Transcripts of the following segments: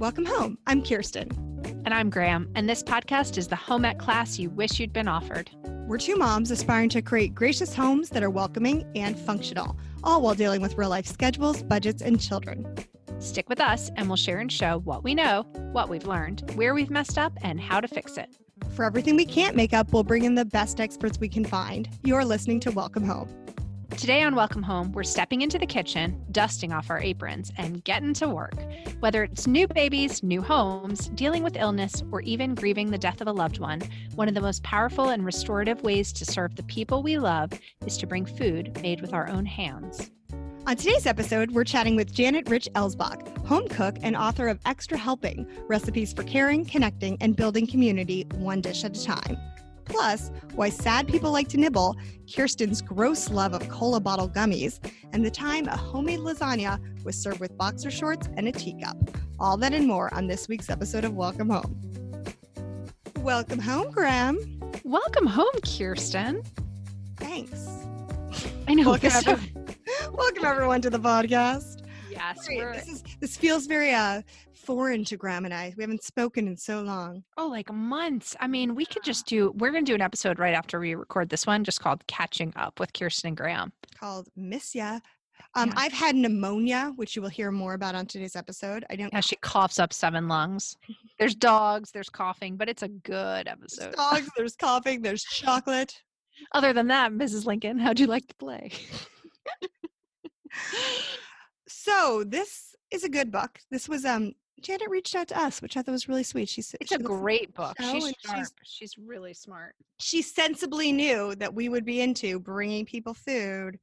Welcome home. I'm Kirsten. And I'm Graham, and this podcast is the home ec class you wish you'd been offered. We're two moms aspiring to create gracious homes that are welcoming and functional, all while dealing with real life schedules, budgets, and children. Stick with us, and we'll share and show what we know, what we've learned, where we've messed up, and how to fix it. For everything we can't make up, we'll bring in the best experts we can find. You're listening to Welcome Home. Today on Welcome Home, we're stepping into the kitchen, dusting off our aprons, and getting to work. Whether it's new babies, new homes, dealing with illness, or even grieving the death of a loved one, one of the most powerful and restorative ways to serve the people we love is to bring food made with our own hands. On today's episode, we're chatting with Janet Rich Elsbach, home cook and author of Extra Helping Recipes for Caring, Connecting, and Building Community One Dish at a Time. Plus, why sad people like to nibble, Kirsten's gross love of cola bottle gummies, and the time a homemade lasagna was served with boxer shorts and a teacup. All that and more on this week's episode of Welcome Home. Welcome home, Graham. Welcome home, Kirsten. Thanks. I know. Welcome, this- everyone, welcome everyone to the podcast. yes. This is this feels very uh foreign to Graham and I. We haven't spoken in so long. oh, like months. I mean, we could just do, we're going to do an episode right after we record this one, just called Catching Up with Kirsten and Graham. Called Miss Ya. Um, Yeah. I've had pneumonia, which you will hear more about on today's episode. I don't As she coughs up seven lungs. There's dogs, there's coughing, but it's a good There's episode. dogs, there's coughing, there's chocolate. Other than that, Mrs. Lincoln, how'd you like to play? So this is a good book. This was um Janet reached out to us, which I thought was really sweet. She said It's she a great book. She's sharp. she's- She's really smart. She sensibly knew that we would be into bringing people food.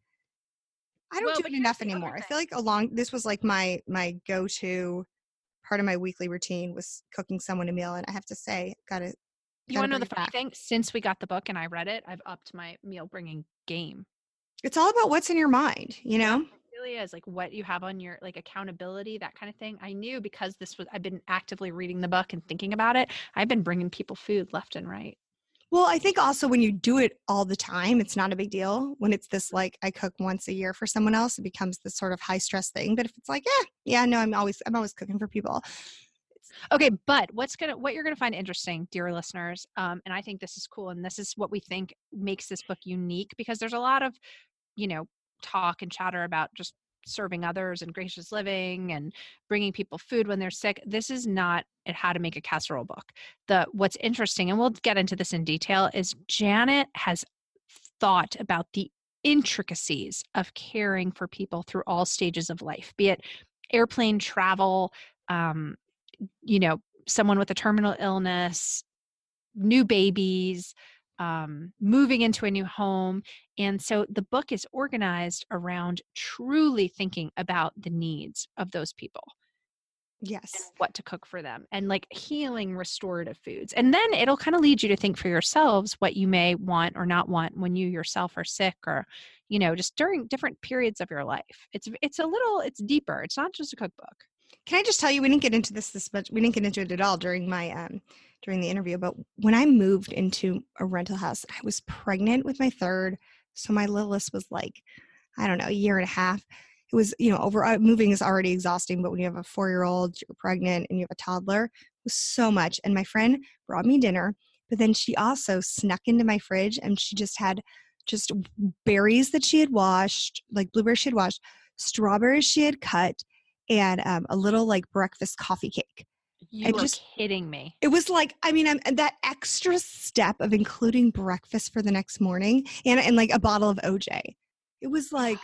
I don't Well, do it enough anymore. I feel like along this was like my my go to part of my weekly routine was cooking someone a meal, and I have to say, got to You want to know the funny thing? Since we got the book and I read it, I've upped my meal bringing game. It's all about what's in your mind, you know. Really is like what you have on your like accountability, that kind of thing. I knew because this was I've been actively reading the book and thinking about it. I've been bringing people food left and right. Well, I think also when you do it all the time, it's not a big deal. When it's this like I cook once a year for someone else, it becomes this sort of high stress thing. But if it's like, yeah, yeah, no, I'm always I'm always cooking for people. Okay, but what's gonna what you're gonna find interesting, dear listeners, um, and I think this is cool, and this is what we think makes this book unique because there's a lot of, you know, talk and chatter about just serving others and gracious living and bringing people food when they're sick. This is not how to make a casserole book. The what's interesting, and we'll get into this in detail, is Janet has thought about the intricacies of caring for people through all stages of life, be it airplane travel, um, you know, someone with a terminal illness, new babies, um, moving into a new home. And so the book is organized around truly thinking about the needs of those people Yes. what to cook for them and like healing restorative foods. And then it'll kind of lead you to think for yourselves what you may want or not want when you yourself are sick or you know just during different periods of your life. It's it's a little it's deeper. It's not just a cookbook. Can I just tell you, we didn't get into this this much. We didn't get into it at all during my um during the interview. But when I moved into a rental house, I was pregnant with my third. So my littlest was like, I don't know, a year and a half. It was, you know, over uh, moving is already exhausting, but when you have a four year old, you're pregnant, and you have a toddler, it was so much. And my friend brought me dinner, but then she also snuck into my fridge and she just had just berries that she had washed, like blueberries she had washed, strawberries she had cut, and um, a little like breakfast coffee cake. You are just- kidding me. It was like, I mean, I'm, that extra step of including breakfast for the next morning and, and like a bottle of OJ. It was like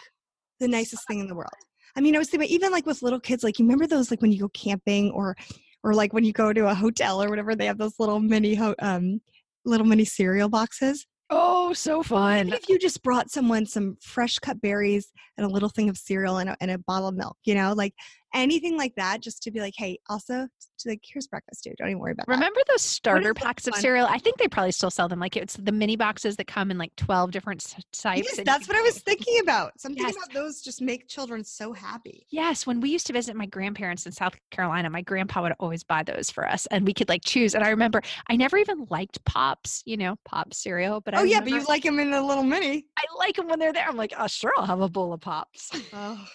the nicest thing in the world. I mean, I was thinking, even like with little kids, like you remember those, like when you go camping or, or like when you go to a hotel or whatever, they have those little mini, ho- um, little mini cereal boxes. Oh, so fun. Even if you just brought someone some fresh cut berries and a little thing of cereal and a, and a bottle of milk, you know, like anything like that, just to be like, hey, also, to like, here's breakfast, dude. Don't even worry about that. Remember those starter packs of fun? cereal? I think they probably still sell them. Like it's the mini boxes that come in like 12 different types. Yes, that's what I was thinking about. Something Yes. about those just make children so happy. Yes, when we used to visit my grandparents in South Carolina, my grandpa would always buy those for us and we could like choose. And I remember I never even liked Pops, you know, Pop cereal, but I oh yeah, but you like them in the little mini. I like them when they're there. I'm like, oh, sure, I'll have a bowl of Pops. Oh,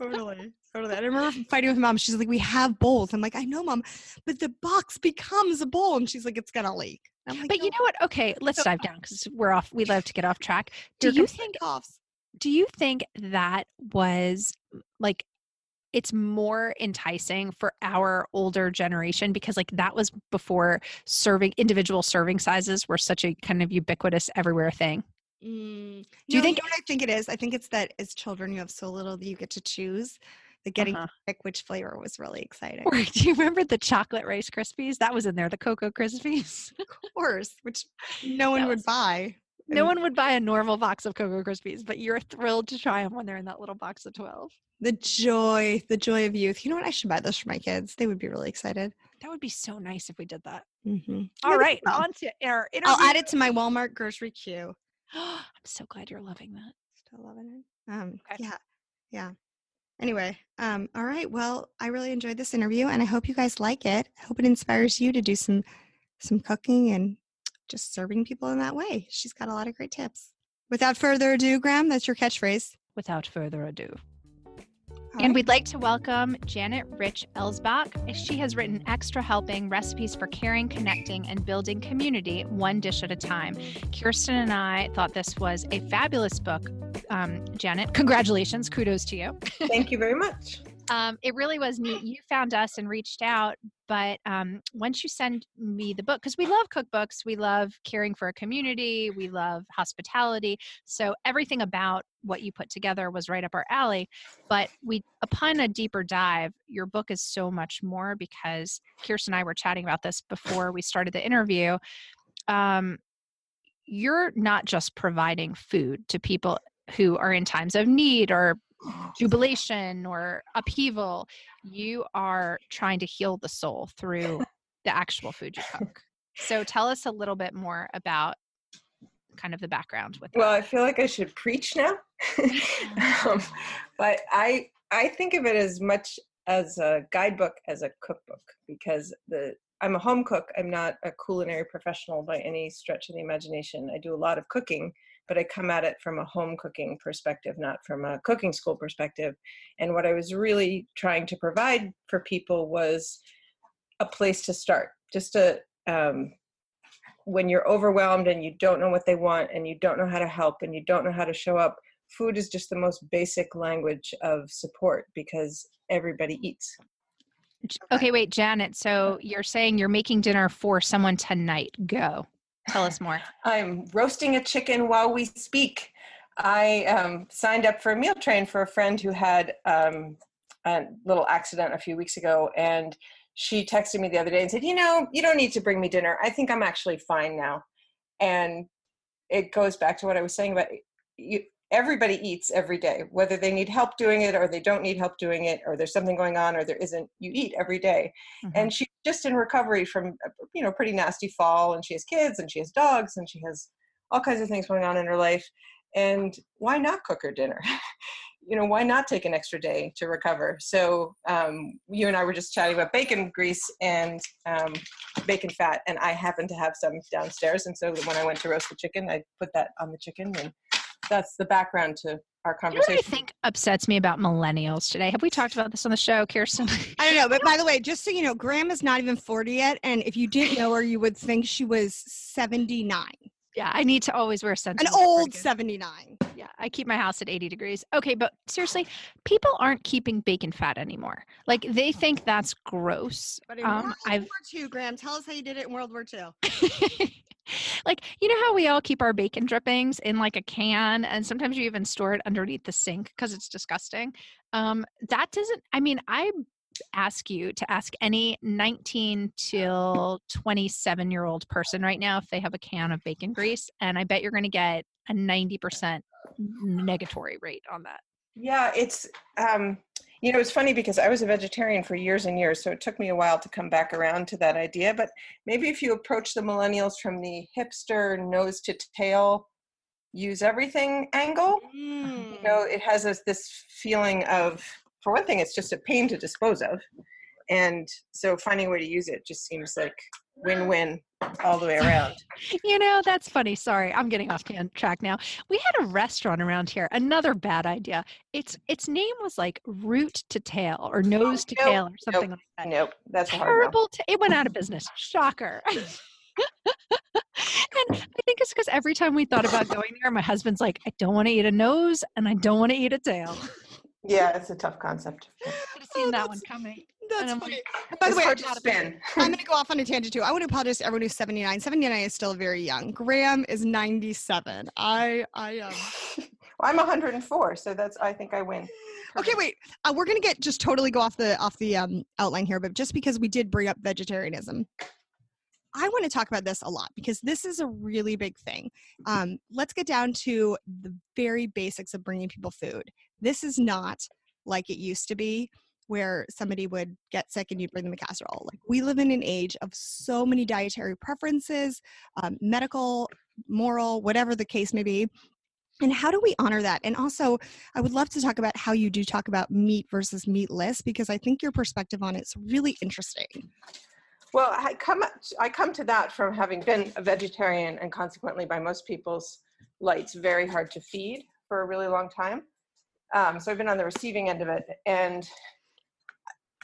totally, totally. I remember fighting with mom. She's like, "We have bowls." I'm like, "I know, mom, but the box becomes a bowl," and she's like, "It's gonna leak." I'm like, but you know what? Okay, let's dive down because we're off. We love to get off track. Do you think? coughs." Do you think that was like? It's more enticing for our older generation because, like, that was before serving individual serving sizes were such a kind of ubiquitous everywhere thing. Mm, Do you no, think- I think it is? I think it's that as children you have so little that you get to choose. The getting Uh-huh. pick which flavor was really exciting. Or do you remember the chocolate Rice Krispies? That was in there. The Cocoa Krispies. of course, which no one That would buy. no And one would buy a normal box of Cocoa Krispies, but you're thrilled to try them when they're in that little box of twelve. The joy, the joy of youth. You know what? I should buy those for my kids. They would be really excited. That would be so nice if we did that. Mm-hmm. All right, on to our interview. I'll add it to my Walmart grocery queue. I'm so glad you're loving that. Still loving it. Um, Okay. yeah, yeah. Anyway, um, all right. Well, I really enjoyed this interview, and I hope you guys like it. I hope it inspires you to do some some cooking and just serving people in that way. She's got a lot of great tips. Without further ado, Graham, that's your catchphrase. Without further ado. All And we'd like to welcome Janet Rich Elsbach. She has written Extra Helping Recipes for Caring, Connecting, and Building Community, one dish at a time. Kirsten and I thought this was a fabulous book. Um, Janet, congratulations. Kudos to you. Thank you very much. Um, it really was neat. You found us and reached out, but um, once you send me the book, because we love cookbooks, we love caring for a community, we love hospitality. So everything about what you put together was right up our alley. But we, upon a deeper dive, your book is so much more because Kirsten and I were chatting about this before we started the interview. Um, you're not just providing food to people who are in times of need or jubilation or upheaval you are trying to heal the soul through the actual food you cook so tell us a little bit more about kind of the background with that. Well, I feel like I should preach now, um, but I I think of it as much as a guidebook as a cookbook because the I'm a home cook. I'm not a culinary professional by any stretch of the imagination. I do a lot of cooking, but I come at it from a home cooking perspective, not from a cooking school perspective. And what I was really trying to provide for people was a place to start, just a um, when you're overwhelmed and you don't know what they want and you don't know how to help and you don't know how to show up, food is just the most basic language of support because everybody eats. Okay wait janet so you're saying you're making dinner for someone tonight go tell us more I'm roasting a chicken while we speak. I um, signed up for a meal train for a friend who had um, a little accident a few weeks ago, and she texted me the other day and said, "You know, you don't need to bring me dinner. I think I'm actually fine now." And it goes back to what I was saying about you. Everybody eats every day, whether they need help doing it or they don't need help doing it, or there's something going on or there isn't. You eat every day Mhm. and she's just in recovery from you know pretty nasty fall and she has kids and she has dogs and she has all kinds of things going on in her life and why not cook her dinner you know why not take an extra day to recover so um, you and i were just chatting about bacon grease and um, bacon fat and i happen to have some downstairs and so when i went to roast the chicken i put that on the chicken and that's the background to our you know what conversation i think upsets me about millennials today have we talked about this on the show kirsten I don't know, but by the way, just so you know, Graham is not even 40 yet. And if you didn't know her, you would think she was 79. Yeah i need to always wear An old cardigan. 79. Yeah, I keep my house at 80 degrees. Okay, but seriously, people aren't keeping bacon fat anymore. Like they think that's gross. But in Um, World I've War II, Graham, tell us how you did it in World War II. like you know how we all keep our bacon drippings in like a can and sometimes you even store it underneath the sink because it's disgusting. Um that doesn't I mean, I ask you to ask any 19 till 27 year old person right now if they have a can of bacon grease and I bet you're going to get a 90% negatory rate on that. Yeah, it's um, you know it's funny because I was a vegetarian for years and years, so it took me a while to come back around to that idea. But maybe if you approach the millennials from the hipster nose to tail, use everything angle, Mm. you know, it has this, this feeling of, for one thing, it's just a pain to dispose of, and so finding a way to use it just seems like win-win all the way around. You know, that's funny. Sorry, I'm getting off track now. We had a restaurant around here. Another bad idea. Its its name was like root to tail or nose to nope, tail or something like that. Nope, that's. Terrible. T- it went out of business. Shocker. and I think it's because every time we thought about going there, my husband's like, I don't want to eat a nose and I don't want to eat a tail. Yeah, it's a tough concept. I've seen Oh, that that's- one coming. That's I'm funny. like, By the it's way, hard I'm going to go off on a tangent too. I want to apologize to everyone who's 79. 79 is still very young. Graham is 97. I I um Well, I'm 104, so that's I think I win. Okay, wait. Uh, we're gonna get just totally go off the off the um, outline here, but just because we did bring up vegetarianism, I want to talk about this a lot because this is a really big thing. Um, let's get down to the very basics of bringing people food. This is not like it used to be, where somebody would get sick and you'd bring them a casserole. Like we live in an age of so many dietary preferences, um, medical, moral, whatever the case may be. And how do we honor that? And also, I would love to talk about how you do talk about meat versus meatless because I think your perspective on it's really interesting. Well, I come I come to that from having been a vegetarian and consequently by most people's lights very hard to feed for a really long time. Um, so I've been on the receiving end of it, and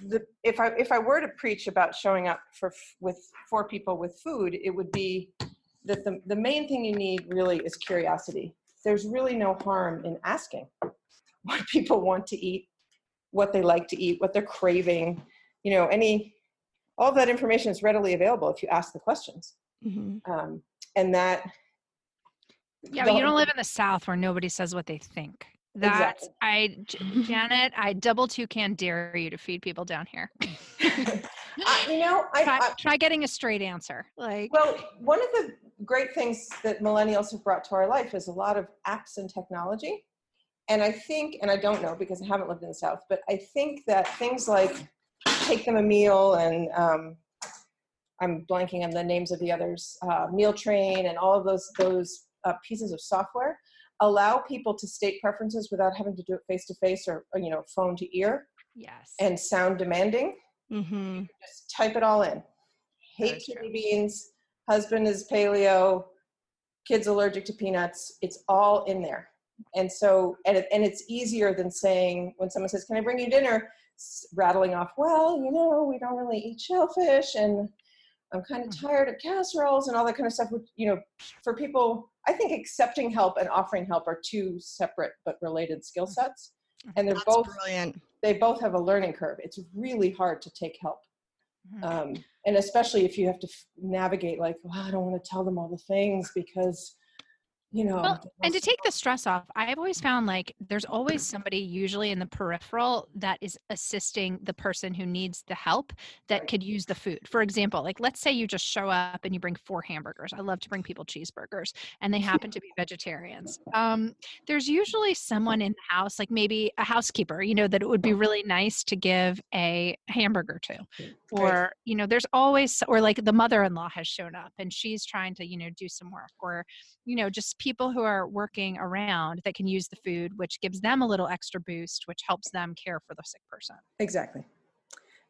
the, if I if I were to preach about showing up for with for people with food, it would be that the the main thing you need really is curiosity. There's really no harm in asking what people want to eat, what they like to eat, what they're craving. You know, any all of that information is readily available if you ask the questions, Mm-hmm. um, and that Yeah, but you don't live in the South where nobody says what they think. That's Exactly. I, J- Janet. I double two can dare you to feed people down here. I, you know, I, Try, I, try getting a straight answer. Like, Well, one of the great things that millennials have brought to our life is a lot of apps and technology. And I think, and I don't know because I haven't lived in the South, but I think that things like Take Them a Meal and um, I'm blanking on the names of the others, uh, Meal Train and all of those, those uh, pieces of software allow people to state preferences without having to do it face to face or, you know, phone to ear yes. and sound demanding Mm-hmm. just type it all in. Hate kidney beans, husband is paleo, kids allergic to peanuts. It's all in there. And so, and, it, and it's easier than saying when someone says, Can I bring you dinner? S- rattling off, Well, you know, we don't really eat shellfish and I'm kind of tired of casseroles and all that kind of stuff. Which, you know, for people, I think accepting help and offering help are two separate but related skill sets. And they're That's both, brilliant. they both have a learning curve. It's really hard to take help Mhm. um, and especially if you have to f- navigate like well, i don't want to tell them all the things because you know Well, and to take the stress off, I've always found like there's always somebody, usually in the peripheral, that is assisting the person who needs the help that Right. could use the food. For example, like let's say you just show up and you bring four hamburgers. I love to bring people cheeseburgers, and they happen to be vegetarians. Um, there's usually someone in the house, like maybe a housekeeper, you know, that it would be really nice to give a hamburger to or you know there's always or like the mother-in-law has shown up and she's trying to you know do some work or you know just people who are working around that can use the food which gives them a little extra boost which helps them care for the sick person. Exactly.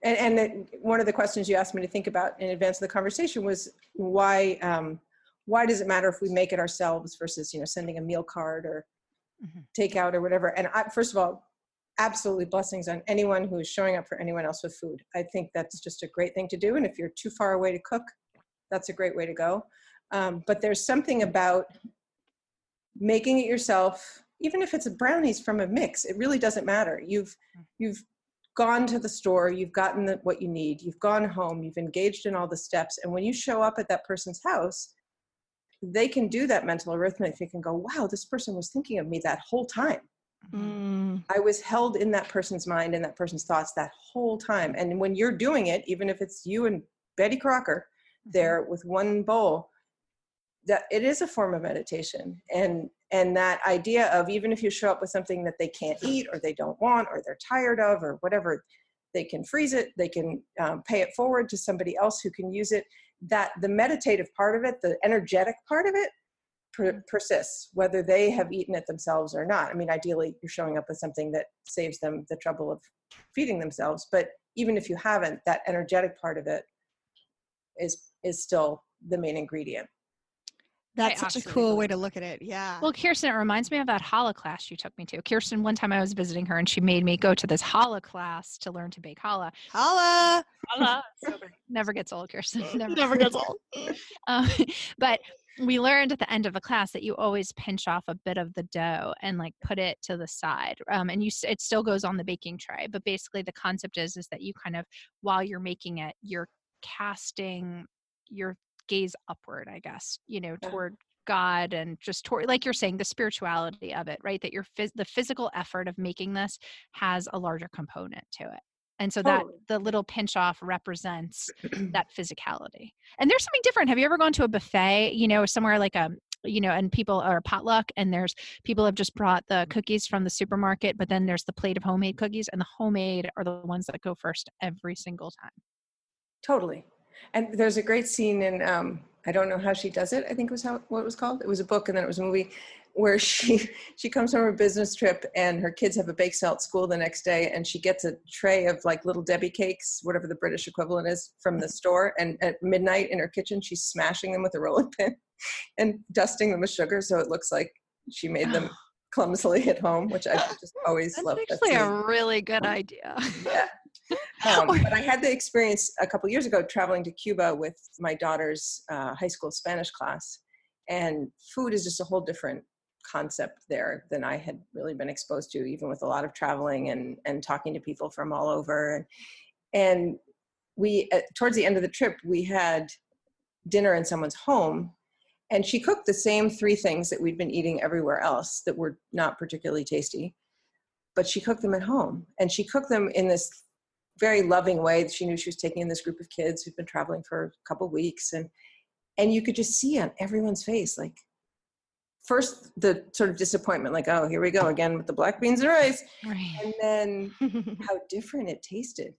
And, and one of the questions you asked me to think about in advance of the conversation was why um, why does it matter if we make it ourselves versus you know sending a meal card or Mhm. takeout or whatever? And I, first of all absolutely blessings on anyone who is showing up for anyone else with food. I think that's just a great thing to do and if you're too far away to cook that's a great way to go. Um, but there's something about making it yourself even if it's a brownies from a mix it really doesn't matter. You've mm. you've gone to the store you've gotten the, what you need you've gone home you've engaged in all the steps and when you show up at that person's house they can do that mental arithmetic. They can go wow this person was thinking of me that whole time. Mm-hmm. Mm. I was held in that person's mind and that person's thoughts that whole time. And when you're doing it, even if it's you and Betty Crocker mm-hmm. there with one bowl, that it is a form of meditation. And and that idea of even if you show up with something that they can't eat or they don't want or they're tired of or whatever, they can freeze it, they can um, pay it forward to somebody else who can use it. That the meditative part of it, the energetic part of it, per- persists, whether they have eaten it themselves or not. I mean, ideally, you're showing up with something that saves them the trouble of feeding themselves. But even if you haven't, that energetic part of it is is still the main ingredient. That's such a cool believe way to look at it. Yeah. Well, Kirsten, it reminds me of that holo class you took me to. Kirsten, one time I was visiting her and she made me go to this holo class to learn to bake challah. Holla. Challah, so great. Never gets old, Kirsten. Never, Never gets old. Um, but we learned at the end of the class that you always pinch off a bit of the dough and like put it to the side. Um, and you it still goes on the baking tray. But basically, the concept is is that you kind of while you're making it, you're casting your gaze upward, I guess. You know, toward God and just toward, like you're saying, the spirituality of it, right? That your phys- the physical effort of making this has a larger component to it. And so that Totally. the little pinch off represents that physicality. And there's something different. Have you ever gone to a buffet, you know, somewhere like a you know, and people are potluck and there's people have just brought the cookies from the supermarket, but then there's the plate of homemade cookies and the homemade are the ones that go first every single time. Totally. And there's a great scene in um, I don't know how she does it. I think was how what it was called. It was a book and then it was a movie where she she comes from a business trip and her kids have a bake sale at school the next day and she gets a tray of like little Debbie cakes, whatever the British equivalent is, from the store. And at midnight in her kitchen, she's smashing them with a rolling pin and dusting them with sugar so it looks like she made them clumsily at home, which I just always That's love. that actually a really good idea. yeah. Um, but I had the experience a couple years ago traveling to Cuba with my daughter's uh, high school Spanish class, and food is just a whole different concept there than I had really been exposed to, even with a lot of traveling and and talking to people from all over. And, and we, uh, towards the end of the trip, we had dinner in someone's home, and she cooked the same three things that we'd been eating everywhere else that were not particularly tasty but she cooked them at home and she cooked them in this very loving way that she knew she was taking in this group of kids who'd been traveling for a couple weeks and and you could just see on everyone's face like first the sort of disappointment like oh here we go again with the black beans and rice Right. and then how different it tasted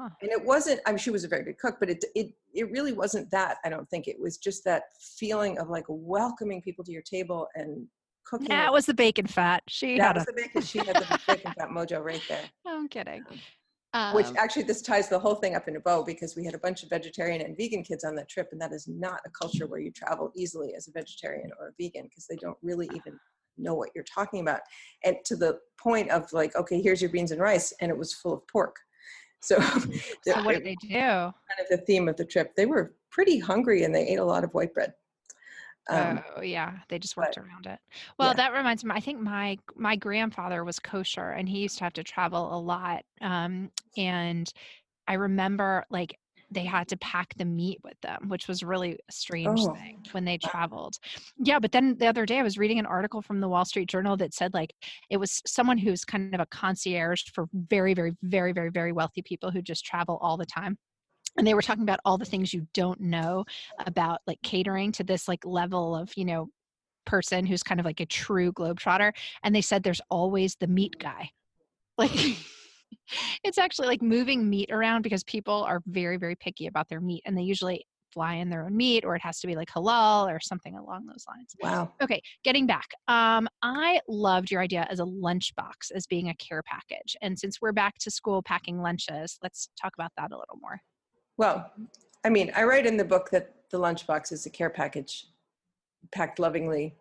Huh. and it wasn't i mean she was a very good cook but it it it really wasn't that i don't think it was just that feeling of like welcoming people to your table and cooking That was the bacon fat. She that had was a the bacon she had the bacon fat mojo right there I'm kidding. Which Um, actually this ties the whole thing up in a bow because we had a bunch of vegetarian and vegan kids on that trip and that is not a culture where you travel easily as a vegetarian or a vegan because they don't really even know what you're talking about. And to the point of like okay here's your beans and rice and it was full of pork. So, so what did they do? kind of the theme of the trip they were pretty hungry and they ate a lot of white bread um, oh yeah, they just worked but- around it. Well, yeah. that reminds me. I think my my grandfather was kosher, and he used to have to travel a lot. Um, and I remember like they had to pack the meat with them, which was really a strange Oh, thing when they traveled. Yeah, but then the other day I was reading an article from the Wall Street Journal that said like it was someone who's kind of a concierge for very, very, very, very, very wealthy people who just travel all the time and they were talking about all the things you don't know about like catering to this like level of you know person who's kind of like a true globetrotter and they said there's always the meat guy like it's actually like moving meat around because people are very very picky about their meat and they usually fly in their own meat or it has to be like halal or something along those lines wow Okay, getting back. Um, I loved your idea as a lunchbox as being a care package. And since we're back to school packing lunches, let's talk about that a little more. Well, I mean, I write in the book that the lunchbox is a care package packed lovingly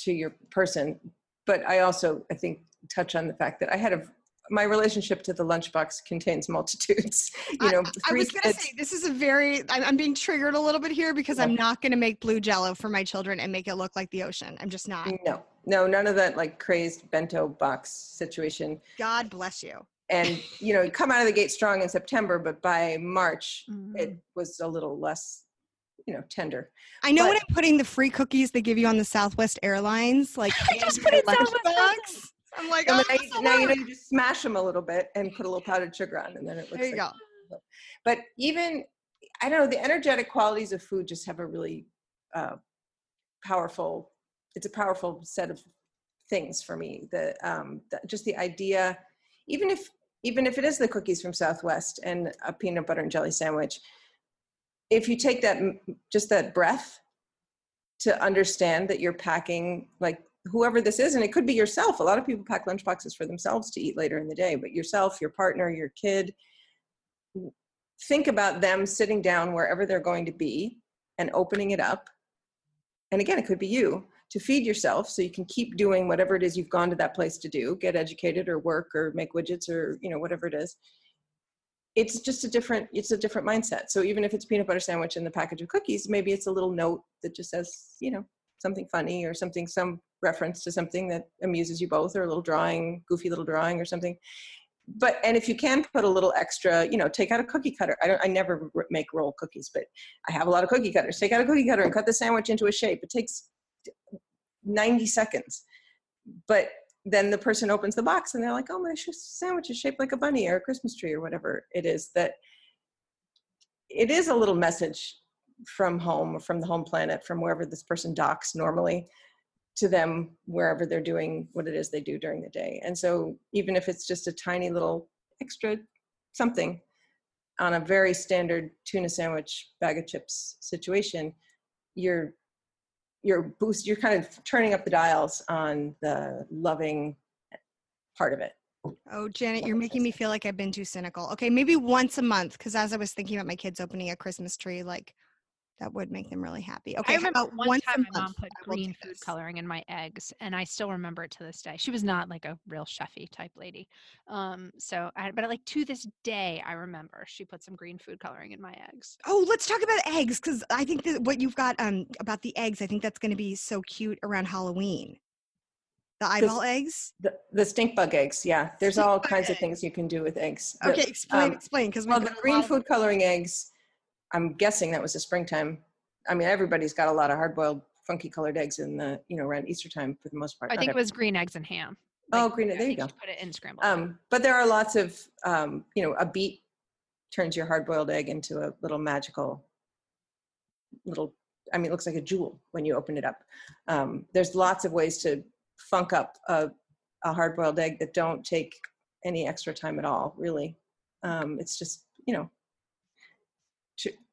to your person, but I also, I think, touch on the fact that I had a my relationship to the lunchbox contains multitudes. You know, I, I was gonna say this is a very. I'm, I'm being triggered a little bit here because I'm not gonna make blue Jello for my children and make it look like the ocean. I'm just not. No, no, none of that like crazed bento box situation. God bless you. And you know, you come out of the gate strong in September, but by March Mm. it was a little less, you know, tender. I know when I'm putting the free cookies they give you on the Southwest Airlines, like I just put my in Southwest lunchbox. I'm like, oh, now, will now you know you just smash them a little bit and put a little powdered sugar on, and then it looks. There you like go. but even i don't know the energetic qualities of food just have a really uh, powerful it's a powerful set of things for me the, um, the just the idea even if even if it is the cookies from southwest and a peanut butter and jelly sandwich if you take that just that breath to understand that you're packing like whoever this is and it could be yourself a lot of people pack lunch boxes for themselves to eat later in the day but yourself your partner your kid think about them sitting down wherever they're going to be and opening it up. And again, it could be you to feed yourself so you can keep doing whatever it is you've gone to that place to do, get educated or work or make widgets or, you know, whatever it is. It's just a different, it's a different mindset. So even if it's peanut butter sandwich in the package of cookies, maybe it's a little note that just says, you know, something funny or something, some reference to something that amuses you both or a little drawing, goofy little drawing or something but and if you can put a little extra you know take out a cookie cutter i don't i never make roll cookies but i have a lot of cookie cutters take out a cookie cutter and cut the sandwich into a shape it takes 90 seconds but then the person opens the box and they're like oh my sandwich is shaped like a bunny or a christmas tree or whatever it is that it is a little message from home from the home planet from wherever this person docks normally to them wherever they're doing what it is they do during the day. And so even if it's just a tiny little extra something on a very standard tuna sandwich bag of chips situation, you're you're boost you're kind of turning up the dials on the loving part of it. Oh, Janet, you're making me feel like I've been too cynical. Okay, maybe once a month, because as I was thinking about my kids opening a Christmas tree, like that would make them really happy. Okay, I remember one time my mom put green food coloring in my eggs, and I still remember it to this day. She was not like a real chefy type lady, um, so I, but like to this day, I remember she put some green food coloring in my eggs. Oh, let's talk about eggs because I think that what you've got um about the eggs, I think that's going to be so cute around Halloween. The eyeball the, eggs? The, the stink bug eggs, yeah. There's stink all kinds eggs. of things you can do with eggs. Okay, explain, um, explain. Because well, the green food coloring eggs I'm guessing that was the springtime. I mean, everybody's got a lot of hard-boiled, funky colored eggs in the you know around Easter time for the most part. I think it was green eggs and ham. Like, oh, green. There you go. Put it in scrambled. Um, but there are lots of um, you know a beet turns your hard-boiled egg into a little magical little. I mean, it looks like a jewel when you open it up. Um, there's lots of ways to funk up a, a hard-boiled egg that don't take any extra time at all. Really, um, it's just you know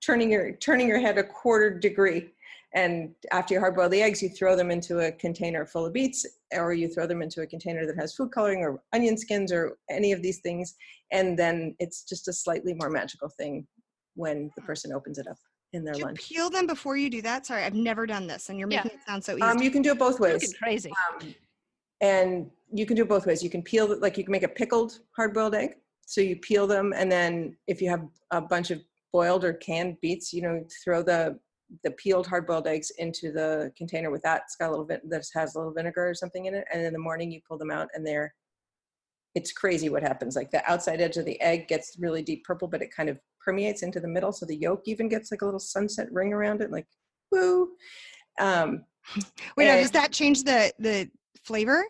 turning your turning your head a quarter degree. And after you hard boil the eggs you throw them into a container full of beets or you throw them into a container that has food coloring or onion skins or any of these things. And then it's just a slightly more magical thing when the person opens it up in their do you lunch. peel them before you do that? Sorry i've never done this and you're making yeah. it sound so easy. um, you can do it both ways. Crazy. Um, and you can do it both ways. You can peel like you can make a pickled hard boiled egg. So you peel them and then if you have a bunch of boiled or canned beets, you know, throw the the peeled hard boiled eggs into the container with that. It's got a little bit that has a little vinegar or something in it, and in the morning you pull them out, and they're it's crazy what happens. Like the outside edge of the egg gets really deep purple, but it kind of permeates into the middle, so the yolk even gets like a little sunset ring around it, like woo. Um, Wait, now, does that change the the flavor?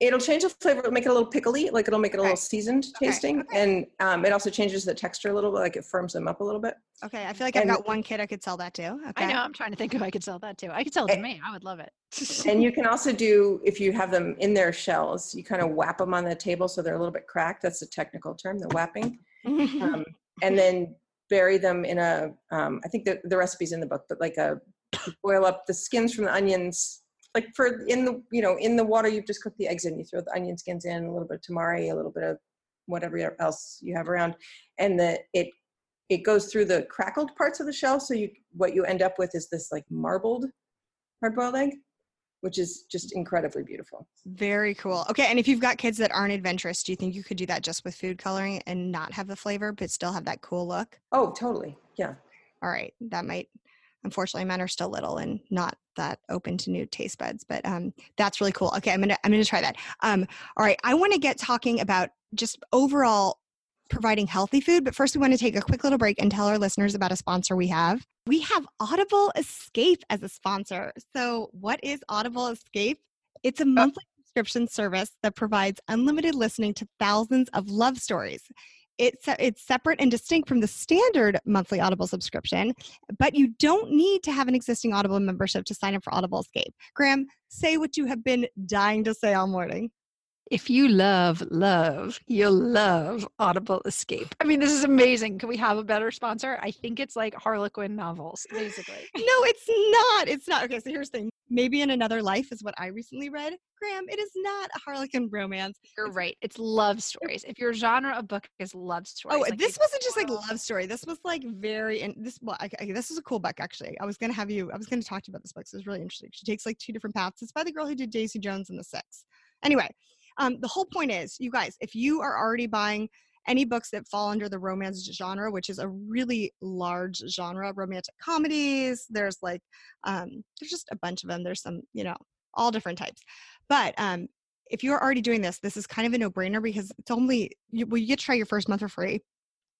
It'll change the flavor it'll make it a little pickly like it'll make it a okay. little seasoned okay. tasting okay. and um, it also changes the texture a little bit like it firms them up a little bit okay i feel like and, i've got one kid i could sell that to okay i know i'm trying to think if i could sell that too i could sell it to me i would love it and you can also do if you have them in their shells you kind of whap them on the table so they're a little bit cracked that's the technical term the whapping um, and then bury them in a. Um, I think the, the recipe's in the book but like a boil up the skins from the onions like for in the you know in the water you've just cooked the eggs in you throw the onion skins in a little bit of tamari a little bit of whatever else you have around and the it it goes through the crackled parts of the shell so you what you end up with is this like marbled hard-boiled egg which is just incredibly beautiful. Very cool. Okay and if you've got kids that aren't adventurous do you think you could do that just with food coloring and not have the flavor but still have that cool look? Oh totally. Yeah. All right that might unfortunately men are still little and not that open to new taste buds but um, that's really cool. Okay i'm gonna i'm gonna try that. Um, all right i want to get talking about just overall providing healthy food but first we want to take a quick little break and tell our listeners about a sponsor we have. We have audible escape as a sponsor. So what is audible escape? It's a uh monthly subscription service that provides unlimited listening to thousands of love stories it's it's separate and distinct from the standard monthly Audible subscription, but you don't need to have an existing Audible membership to sign up for Audible Escape. Graham, say what you have been dying to say all morning. If you love love, you'll love Audible Escape. I mean, this is amazing. Can we have a better sponsor? I think it's like Harlequin novels, basically. no, it's not. It's not. Okay, so here's the thing Maybe in Another Life is what I recently read. Graham, it is not a Harlequin romance. You're right. It's love stories. If your genre of book is love oh, stories. Oh, like this wasn't just like love story. This was like very and this well, this is a cool book actually. I was gonna have you. I was gonna talk to you about this book. So it's really interesting. She takes like two different paths. It's by the girl who did Daisy Jones and the Six. Anyway, um, the whole point is, you guys, if you are already buying any books that fall under the romance genre, which is a really large genre, romantic comedies. There's like, um, there's just a bunch of them. There's some, you know, all different types. But um, if you're already doing this, this is kind of a no-brainer because it's only you, well, you get to try your first month for free.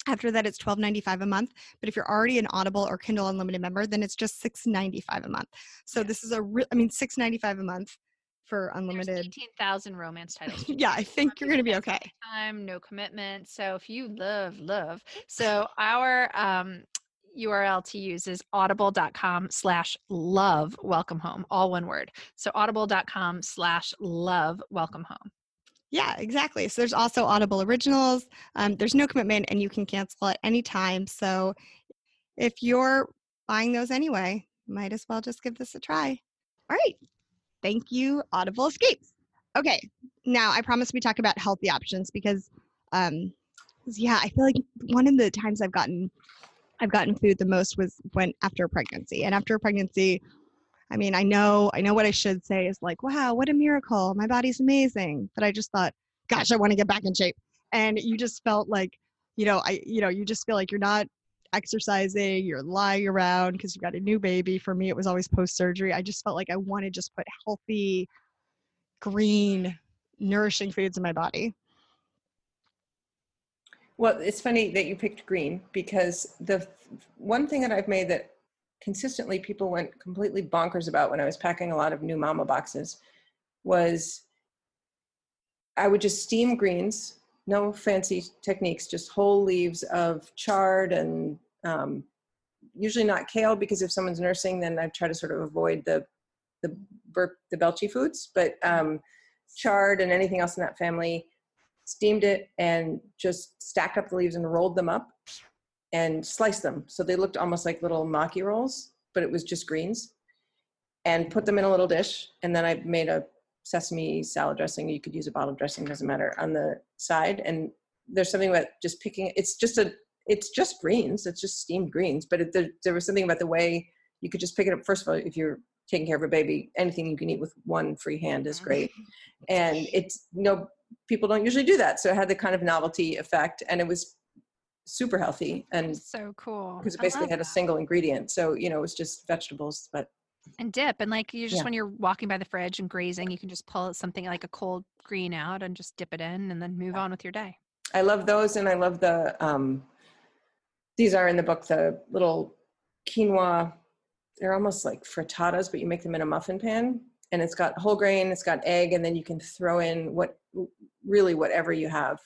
After that, it's twelve ninety five a month. But if you're already an Audible or Kindle Unlimited member, then it's just six ninety five a month. So this is a real, I mean, six ninety five a month for unlimited. There's unlimited. 18,000 romance titles. Yeah, I think you're gonna be okay. Time, no commitment. So if you love, love. So our um, URL to use is audible.com slash love welcome home, all one word. So audible.com slash love welcome home. Yeah, exactly. So there's also Audible Originals. Um, there's no commitment and you can cancel at any time. So if you're buying those anyway, might as well just give this a try. All right. Thank you, Audible Escapes. Okay. Now I promise we talk about healthy options because um yeah, I feel like one of the times I've gotten I've gotten food the most was when after pregnancy. And after pregnancy, I mean, I know, I know what I should say is like, wow, what a miracle. My body's amazing. But I just thought, gosh, I want to get back in shape. And you just felt like, you know, I, you know, you just feel like you're not exercising, you're lying around because you've got a new baby. For me, it was always post surgery. I just felt like I wanted to just put healthy, green, nourishing foods in my body. Well, it's funny that you picked green because the one thing that I've made that consistently people went completely bonkers about when I was packing a lot of new mama boxes was I would just steam greens, no fancy techniques, just whole leaves of chard and um, usually not kale because if someone's nursing, then I try to sort of avoid the the burp, the belchy foods, but um, chard and anything else in that family steamed it and just stacked up the leaves and rolled them up and sliced them. So they looked almost like little maki rolls, but it was just greens. And put them in a little dish. And then I made a sesame salad dressing. You could use a bottle dressing, doesn't matter, on the side. And there's something about just picking, it's just a, it's just greens. It's just steamed greens. But it, there, there was something about the way you could just pick it up. First of all, if you're taking care of a baby, anything you can eat with one free hand is great. And it's no people don't usually do that. So it had the kind of novelty effect and it was super healthy and So cool. because it basically had a single ingredient. So, you know, it was just vegetables, but and dip and like you just Yeah. when you're walking by the fridge and grazing you can just pull something like a cold green out and just dip it in and then move on with your day I love those and I love the um these are in the book the little quinoa they're almost like frittatas but you make them in a muffin pan and it's got whole grain it's got egg and then you can throw in what really whatever you have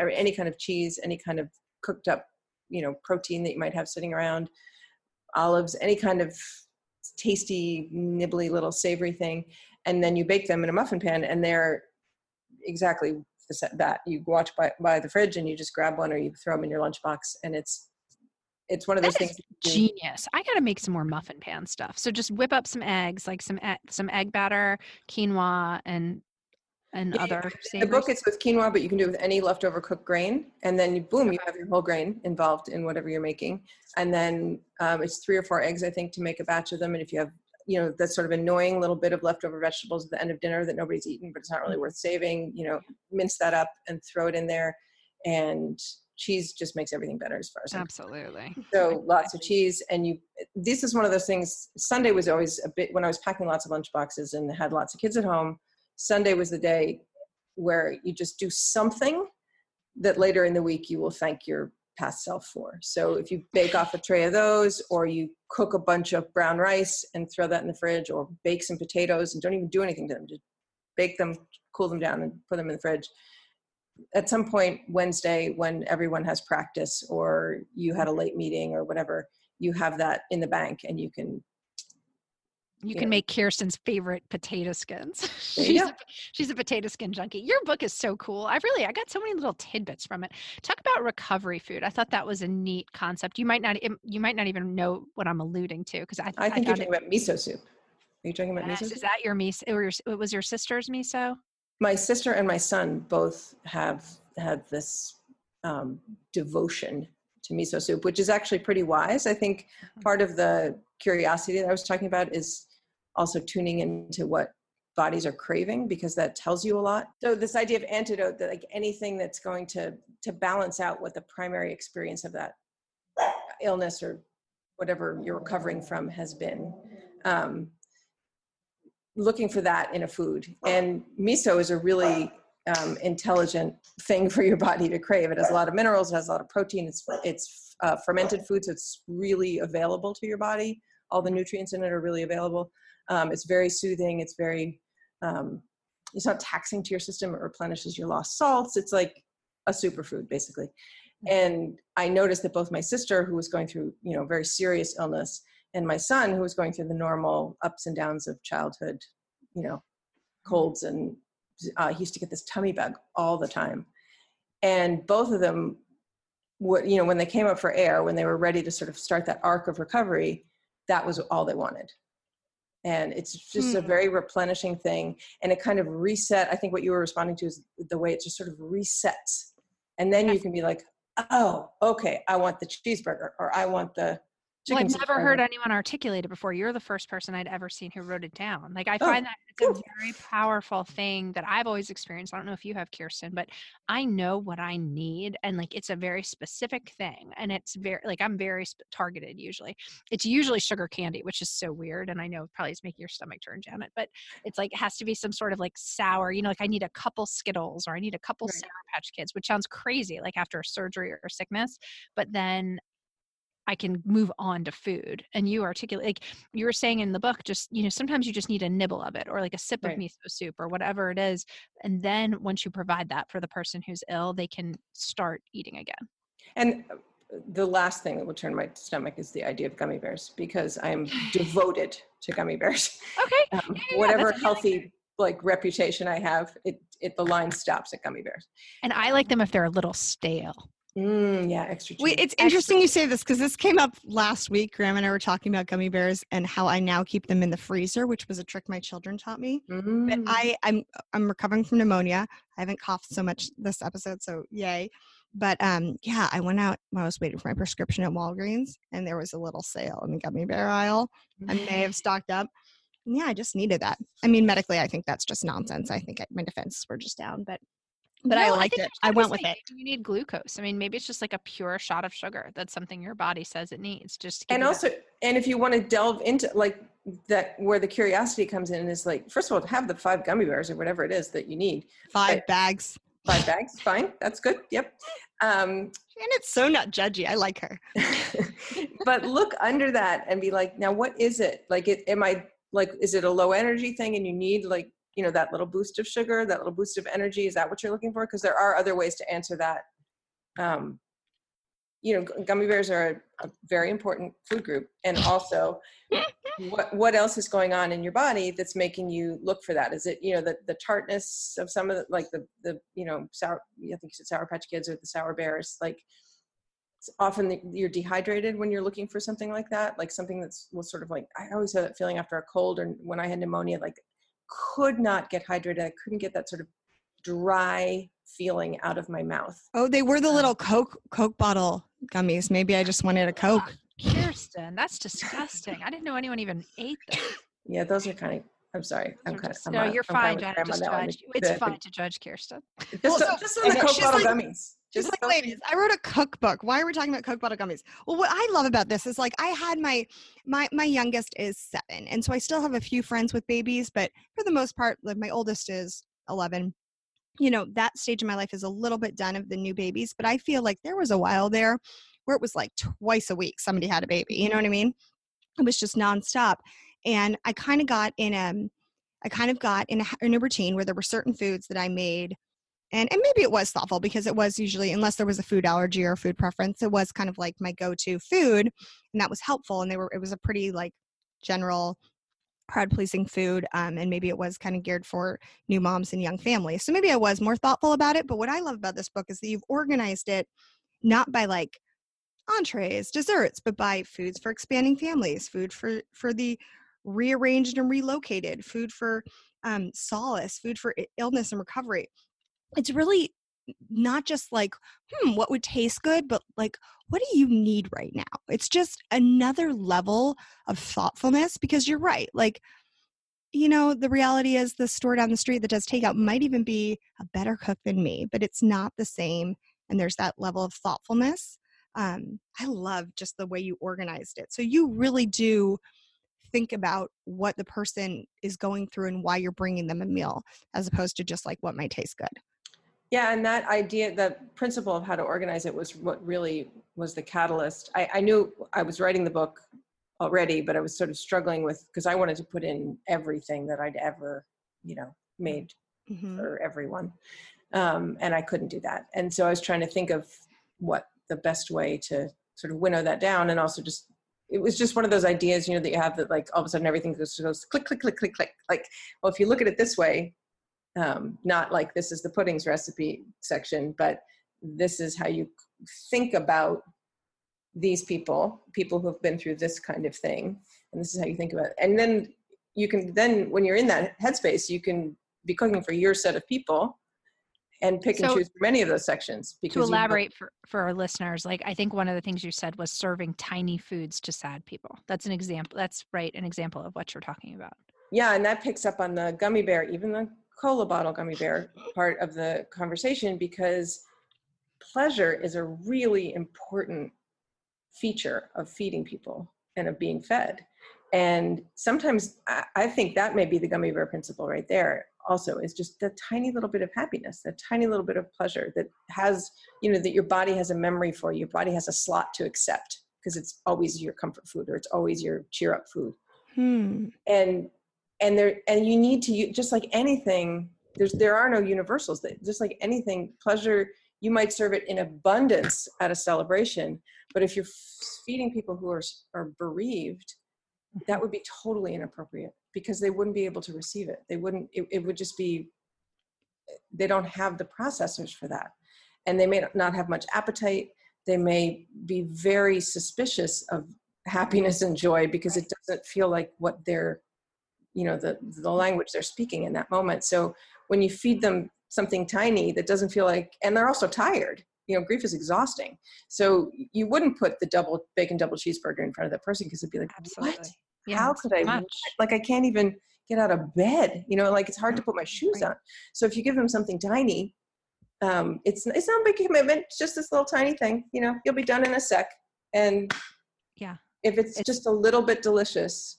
any kind of cheese any kind of cooked up you know protein that you might have sitting around olives any kind of tasty nibbly little savory thing and then you bake them in a muffin pan and they're exactly that. You watch by, by the fridge and you just grab one or you throw them in your lunchbox and it's it's one of those That is things that you do- genius. I gotta make some more muffin pan stuff. So just whip up some eggs like some e- some egg batter quinoa and and Yeah, other the book it's with quinoa but you can do it with any leftover cooked grain and then you, boom you have your whole grain involved in whatever you're making. And then um, it's three or four eggs i think to make a batch of them and if you have you know that sort of annoying little bit of leftover vegetables at the end of dinner that nobody's eaten but it's not really worth saving you know mince that up and throw it in there and cheese just makes everything better as far as I'm absolutely. So lots of cheese and you this is one of those things sunday was always a bit when i was packing lots of lunch boxes and had lots of kids at home sunday was the day where you just do something that later in the week you will thank your past self for. So if you bake off a tray of those or you cook a bunch of brown rice and throw that in the fridge or bake some potatoes and don't even do anything to them just bake them cool them down and put them in the fridge at some point Wednesday when everyone has practice or you had a late meeting or whatever, you have that in the bank and you can you Yeah. can make kirsten's favorite potato skins she's, a, she's a potato skin junkie your book is so cool i really i got so many little tidbits from it talk about recovery food i thought that was a neat concept you might not you might not even know what i'm alluding to because i, I think you're found it talking about miso soup. Are you talking about Yes, miso? Is that your miso? Or your, it was your sister's miso? My sister and my son both have had this um, devotion to miso soup, which is actually pretty wise. I think part of the curiosity that I was talking about is also tuning into what bodies are craving because that tells you a lot. So this idea of antidote, that like anything that's going to to balance out what the primary experience of that illness or whatever you're recovering from has been. Um, looking for that in a food. And miso is a really um, intelligent thing for your body to crave. It has a lot of minerals, it has a lot of protein. It's it's uh, fermented food, so it's really available to your body. All the nutrients in it are really available. Um, it's very soothing. It's very um, it's not taxing to your system. It replenishes your lost salts. It's like a superfood basically. And I noticed that both my sister, who was going through you know very serious illness, and my son who was going through the normal ups and downs of childhood you know colds and uh, he used to get this tummy bug all the time. And both of them would you know when they came up for air when they were ready to sort of start that arc of recovery that was all they wanted. And it's just a Hmm. very replenishing thing and it kind of reset i think what you were responding to is the way it just sort of resets. And then you can be like oh okay i want the cheeseburger or i want the Well, I've never tikka." heard anyone articulate it before. You're the first person I'd ever seen who wrote it down. Like I Oh, find that it's a very powerful thing that I've always experienced. I don't know if you have, Kirsten, but I know what I need, and like it's a very specific thing, and it's very like I'm very sp- targeted. Usually, it's usually sugar candy, which is so weird, and I know probably is making your stomach turn, Janet. But it's like it has to be some sort of like sour. You know, like I need a couple Skittles or I need a couple Right. Sour Patch Kids, which sounds crazy, like after a surgery or sickness. But then I can move on to food. And you articulate, like you were saying in the book, just, you know, sometimes you just need a nibble of it or like a sip Right. of miso soup or whatever it is. And then once you provide that for the person who's ill, they can start eating again. And uh, the last thing that will turn my stomach is the idea of gummy bears because I am devoted to gummy bears. Okay. Um, Yeah, whatever healthy like reputation I have, it it the line stops at gummy bears. And I like them if they're a little stale. Mm, yeah, extra cheese. Wait, it's interesting you say this because this came up last week. Graham and I were talking about gummy bears and how I now keep them in the freezer, which was a trick my children taught me. But Mm. I, I'm I'm recovering from pneumonia. I haven't coughed so much this episode, so yay. But um, yeah, I went out when I was waiting for my prescription at Walgreens, and there was a little sale in the gummy bear aisle. I may have stocked up. And yeah, I just needed that. I mean, medically, I think that's just nonsense. I think I, my defenses were just down, but but I No, liked think it. I went with something. it. You need glucose. I mean, maybe it's just like a pure shot of sugar. That's something your body says it needs. Just and that- also and if you want to delve into like that where the curiosity comes in is like first of all have the five gummy bears or whatever it is that you need Five Right. bags. five bags fine that's good yep um And it's so not judgy. I like her. but look under that and be like now what is it like it am i like is it a low energy thing and you need like you know that little boost of sugar that little boost of energy is that what you're looking for? Because there are other ways to answer that. Um you know gummy bears are a, a very important food group and also what what else is going on in your body that's making you look for that? Is it you know the the tartness of some of the like the the you know sour i think you said sour patch kids or the sour bears like it's often that you're dehydrated when you're looking for something like that like something that's was sort of like i always had that feeling after a cold or when i had pneumonia like could not get hydrated i couldn't get that sort of dry feeling out of my mouth Oh, they were the Um, little Coke Coke bottle gummies. Maybe I just wanted a Coke. Kirsten, that's disgusting. I didn't know anyone even ate them. yeah those are kind of i'm sorry i'm They're kind just- of no, you're fine, Janet. Janet. Just judge. It's fine to judge Kirsten. just, Well, so- just on the coke she's bottle like- gummies Just like, ladies, I wrote a cookbook. Why are we talking about Coke bottle gummies? Well, what I love about this is like I had my my my youngest is seven, and so I still have a few friends with babies, but for the most part, like my oldest is eleven. You know, that stage of my life is a little bit done of the new babies, but I feel like there was a while there where it was like twice a week somebody had a baby. You know what I mean? It was just nonstop, and I kind of got in a, I kind of got in a, in a routine where there were certain foods that I made and and maybe it was thoughtful because it was usually unless there was a food allergy or food preference it was kind of like my go-to food and that was helpful and they were it was a pretty like general crowd pleasing food um, and maybe it was kind of geared for new moms and young families. So maybe i was more thoughtful about it but what i love about this book is that you've organized it not by like entrees desserts but by foods for expanding families food for for the rearranged and relocated, food for um, solace, food for illness and recovery. It's really not just like, hmm, what would taste good, but like, what do you need right now? It's just another level of thoughtfulness because you're right. Like, you know, the reality is the store down the street that does takeout might even be a better cook than me, but it's not the same. And there's that level of thoughtfulness. Um, I love just the way you organized it. So you really do think about what the person is going through and why you're bringing them a meal as opposed to just like what might taste good. Yeah, and that idea, the principle of how to organize it was what really was the catalyst. I, I knew I was writing the book already, but I was sort of struggling with because I wanted to put in everything that I'd ever, you know, made mm-hmm. for everyone, um, and I couldn't do that. And so I was trying to think of what the best way to sort of winnow that down, and also just it was just one of those ideas, you know, that you have that like all of a sudden everything goes, goes click, click, click, click, click. Like, well, if you look at it this way, um, not like this is the puddings recipe section, but this is how you think about these people, people who have been through this kind of thing, and this is how you think about it. And then you can then, when you're in that headspace, you can be cooking for your set of people and pick so, and choose from any of those sections. Because to elaborate for, for our listeners, like I think one of the things you said was serving tiny foods to sad people. That's an example. That's right, an example of what you're talking about. Yeah, and that picks up on the gummy bear, even the cola bottle gummy bear part of the conversation because pleasure is a really important feature of feeding people and of being fed. And sometimes I think that may be the gummy bear principle right there also is just the tiny little bit of happiness, the tiny little bit of pleasure that has, you know, that your body has a memory for, your body has a slot to accept because it's always your comfort food or it's always your cheer up food. Hmm. And and there and you need to just like anything there's there are no universals that just like anything pleasure you might serve it in abundance at a celebration but if you're feeding people who are are bereaved that would be totally inappropriate because they wouldn't be able to receive it. They wouldn't it, it would just be eh, they don't have the processors for that. And they may not have much appetite. They may be very suspicious of happiness and joy because it doesn't feel like what they're you know the the language they're speaking in that moment. So when you feed them something tiny that doesn't feel like and they're also tired you know grief is exhausting so you wouldn't put the double bacon double cheeseburger in front of that person because it'd be like Absolutely. what yeah, how could i much. like i can't even get out of bed you know like it's hard to put my shoes right. on so if you give them something tiny um, it's it's not a big commitment it's just this little tiny thing you know you'll be done in a sec and yeah if it's, it's just a little bit delicious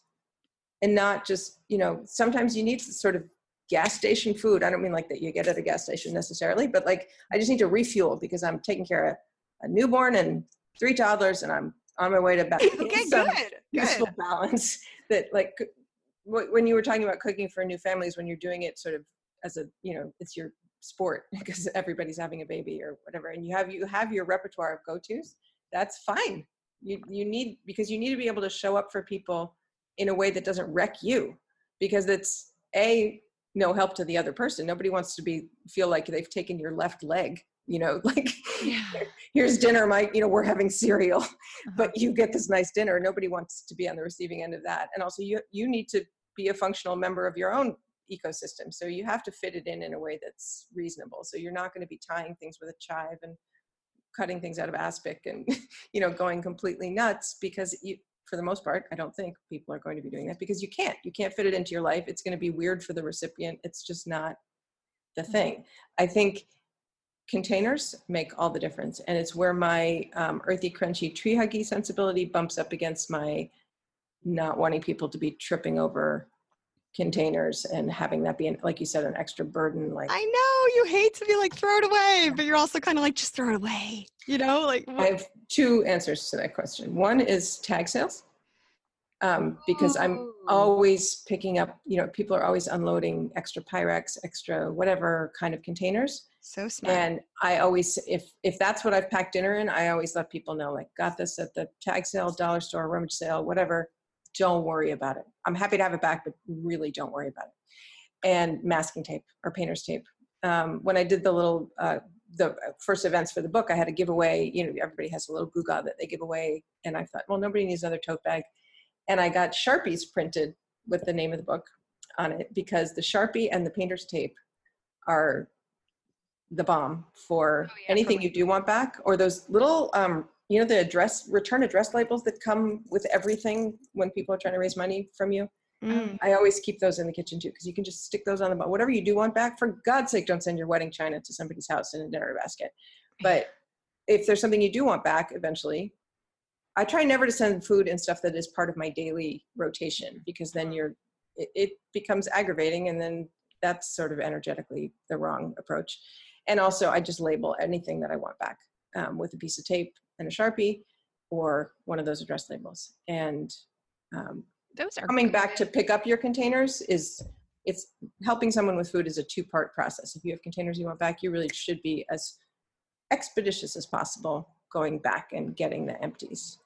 and not just you know sometimes you need to sort of gas station food i don't mean like that you get at a gas station necessarily but like i just need to refuel because i'm taking care of a newborn and three toddlers and i'm on my way to back okay some good useful good. balance that like when you were talking about cooking for new families when you're doing it sort of as a you know it's your sport because everybody's having a baby or whatever and you have you have your repertoire of go-to's that's fine you you need because you need to be able to show up for people in a way that doesn't wreck you because it's a no help to the other person. Nobody wants to be feel like they've taken your left leg you know like yeah. here's dinner mike you know we're having cereal. Uh-huh. but you get this nice dinner nobody wants to be on the receiving end of that. And also you you need to be a functional member of your own ecosystem. So you have to fit it in in a way that's reasonable. So you're not going to be tying things with a chive and cutting things out of aspic and you know going completely nuts because you for the most part, I don't think people are going to be doing that because you can't. You can't fit it into your life. It's going to be weird for the recipient. It's just not the mm-hmm. thing. I think containers make all the difference. And it's where my um, earthy, crunchy, tree huggy sensibility bumps up against my not wanting people to be tripping over containers and having that be an, like you said an extra burden like i know you hate to be like throw it away but you're also kind of like just throw it away you know like what? i have two answers to that question one is tag sales um, because i'm oh. always picking up you know people are always unloading extra pyrex extra whatever kind of containers so smart and i always if if that's what i've packed dinner in i always let people know like got this at the tag sale dollar store rummage sale whatever don't worry about it. I'm happy to have it back, but really don't worry about it. And masking tape or painter's tape. Um, when I did the little uh, the first events for the book, I had a giveaway. You know, everybody has a little Guga that they give away, and I thought, well, nobody needs another tote bag. And I got sharpies printed with the name of the book on it because the Sharpie and the painter's tape are the bomb for Oh, yeah, anything you do want back or those little um you know the address return address labels that come with everything when people are trying to raise money from you? Mm. i always keep those in the kitchen too because you can just stick those on the bottom whatever you do want back for god's sake don't send your wedding china to somebody's house in a dinner basket. But if there's something you do want back eventually i try never to send food and stuff that is part of my daily rotation because then you're it, it becomes aggravating and then that's sort of energetically the wrong approach. And also i just label anything that i want back um, with a piece of tape and a sharpie or one of those address labels and um, Those are coming back to pick up your containers is it's helping someone with food is a two part process if you have containers you want back you really should be as expeditious as possible going back and getting the empties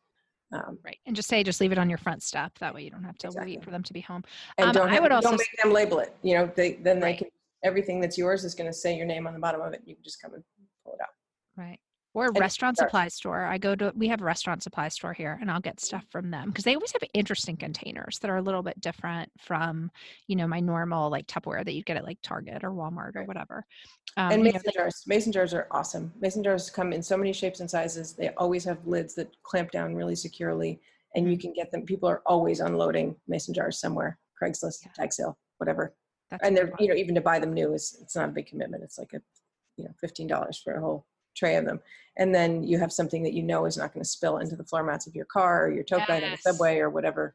um, right. And just say, just leave it on your front step. That way you don't have to Exactly. wait for them to be home. and Um, don't, I would also don't make them label it you know they then they can everything that's yours is going to say your name on the bottom of it you can just come and pull it out Right. Or a And- restaurant supply store. I go to, we have a restaurant supply store here and I'll get stuff from them because they always have interesting containers that are a little bit different from, you know, my normal like Tupperware that you get at like Target or Walmart or whatever. Um, and you know, mason jars mason jars are awesome mason jars come in so many shapes and sizes they always have lids that clamp down really securely and Mm. you can get them people are always unloading mason jars somewhere craigslist Yeah. tag sale whatever. That's and they're you know even to buy them new is it's not a big commitment it's like a you know $15 for a whole tray of them and then you have something that you know is not going to spill into the floor mats of your car or your tote bag on the subway or whatever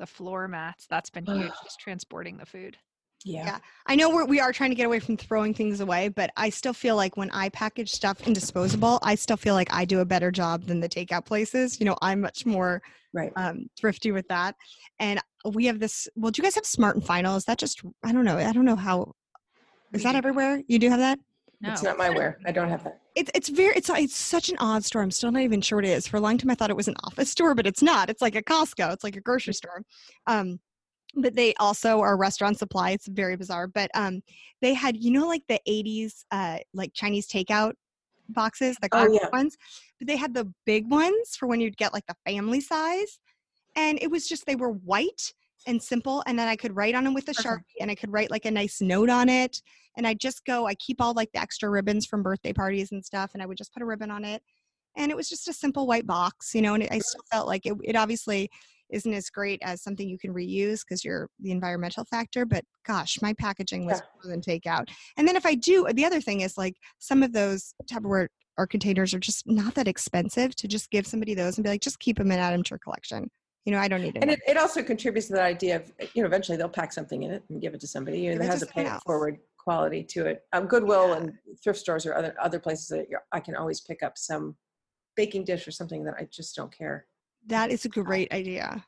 the floor mats. That's been huge. just transporting the food. yeah, Yeah. I know we're, we are trying to get away from throwing things away, but I still feel like when I package stuff in disposable, I still feel like I do a better job than the takeout places. You know, I'm much more right um, thrifty with that. And we have this. Well, do you guys have Smart and Final? Is that just? I don't know. I don't know how. Is that everywhere? You do have that? No. it's not my wear i don't have that It's it's very it's it's such an odd store. I'm still not even sure what it is. For a long time, I thought it was an office store, but it's not. It's like a Costco. It's like a grocery store. Um, but they also are restaurant supply. It's very bizarre. But um, they had you know like the '80s uh like Chinese takeout boxes, the cardboard Oh, yeah. ones. But they had the big ones for when you'd get like the family size, and it was just they were white and simple, and then I could write on them with a sharpie, and I could write like a nice note on it and I just go, I keep all like the extra ribbons from birthday parties and stuff, and I would just put a ribbon on it. And it was just a simple white box, you know, and it, I still felt like it, it obviously isn't as great as something you can reuse because you're the environmental factor, but gosh, my packaging was Yeah. more than takeout. And then if I do, the other thing is like some of those Tupperware or containers are just not that expensive to just give somebody those and be like, just keep them and add them to your collection. You know, I don't need it. and it, it also contributes to that idea of eh, you know eventually they'll pack something in it and give it to somebody and it it has a pay else. forward quality to it um, goodwill Yeah. and thrift stores or other other places that you're, i can always pick up some baking dish or something that i just don't care that is a great idea.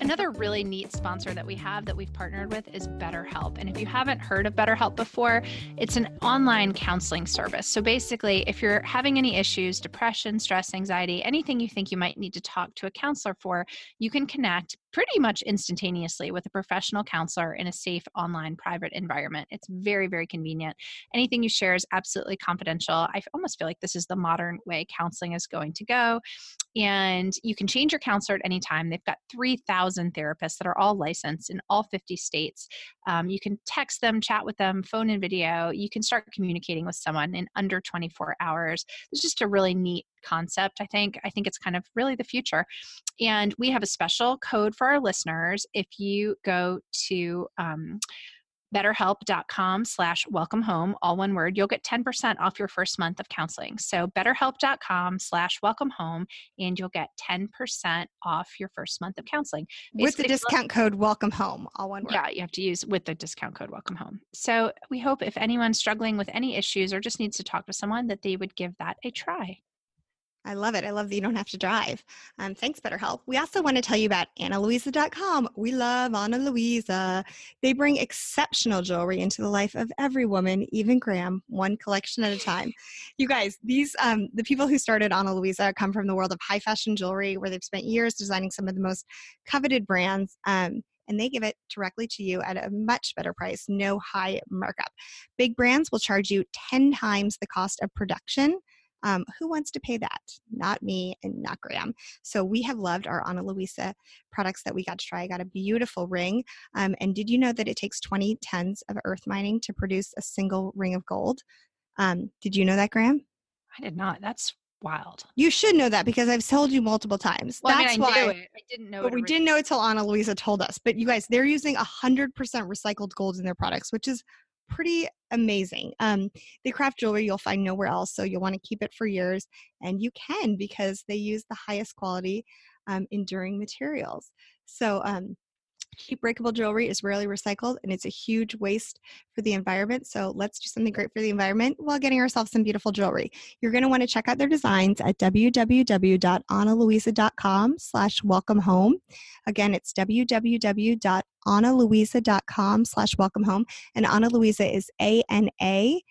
Another really neat sponsor that we have that we've partnered with is BetterHelp. And if you haven't heard of BetterHelp before, it's an online counseling service. So basically, if you're having any issues, depression, stress, anxiety, anything you think you might need to talk to a counselor for, you can connect pretty much instantaneously with a professional counselor in a safe online private environment. It's very, very convenient. Anything you share is absolutely confidential. I almost feel like this is the modern way counseling is going to go and you can change your counselor at any time. They've got 3,000 therapists that are all licensed in all 50 states. Um, you can text them, chat with them, phone and video. You can start communicating with someone in under 24 hours. It's just a really neat concept, I think. I think it's kind of really the future. And we have a special code for our listeners. If you go to um, betterhelp.com slash welcome home all one word you'll get 10% off your first month of counseling so betterhelp.com slash welcome home and you'll get 10% off your first month of counseling With the Basically, discount code welcome home, all one word. yeah you have to use with the discount code welcome home so we hope if anyone's struggling with any issues or just needs to talk to someone that they would give that a try I love it. I love that you don't have to drive. Um, thanks, BetterHelp. We also want to tell you about AnaLuisa.com. We love Ana Luisa. They bring exceptional jewelry into the life of every woman, even Graham, one collection at a time. You guys, these um, the people who started Ana Luisa come from the world of high fashion jewelry, where they've spent years designing some of the most coveted brands. Um, and they give it directly to you at a much better price, no high markup. Big brands will charge you 10 times the cost of production Um, who wants to pay that? Not me and not Graham. So we have loved our Ana Luisa products that we got to try. I got a beautiful ring. Um, and did you know that it takes 20 tons of earth mining to produce a single ring of gold? Um, did you know that, Graham? I did not. That's wild. You should know that because I've told you multiple times. Well, That's I mean, I why. I didn't know. But we didn't know it till Ana Luisa told us. But you guys, they're using 100% recycled gold in their products, which is pretty amazing. Um, they craft jewelry you'll find nowhere else, so you'll want to keep it for years. And you can because they use the highest quality, um, enduring materials. So, um, cheap breakable jewelry is rarely recycled and it's a huge waste for the environment. So let's do something great for the environment while getting ourselves some beautiful jewelry. You're going to want to check out their designs at www.analuisa.com slash welcome home. Again, it's www.analuisa.com slash welcome home. And Ana Luisa is A-N-A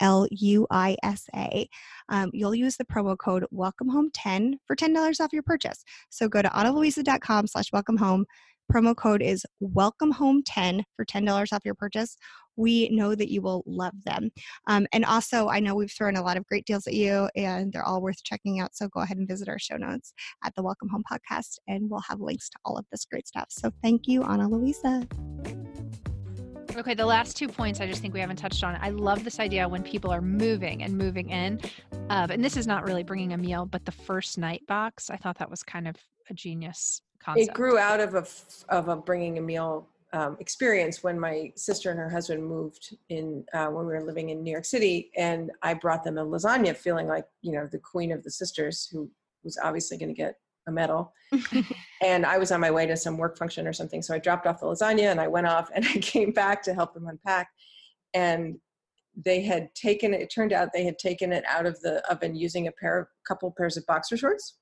L U I S A. Um, you'll use the promo code welcome home 10 for $10 off your purchase. So go to analuisa.com slash welcome home promo code is welcome home 10 for $10 off your purchase we know that you will love them um, and also i know we've thrown a lot of great deals at you and they're all worth checking out so go ahead and visit our show notes at the welcome home podcast and we'll have links to all of this great stuff so thank you ana luisa Okay, the last two points I just think we haven't touched on. I love this idea when people are moving and moving in. Uh, and this is not really bringing a meal, but the first night box, I thought that was kind of a genius concept. It grew out of a of a bringing a meal um, experience when my sister and her husband moved in uh, when we were living in New York City, and I brought them a lasagna, feeling like you know the queen of the sisters, who was obviously going to get a medal. and I was on my way to some work function or something, so I dropped off the lasagna and I went off, and I came back to help them unpack, and they had taken it. It turned out they had taken it out of the oven using a pair, of couple pairs of boxer shorts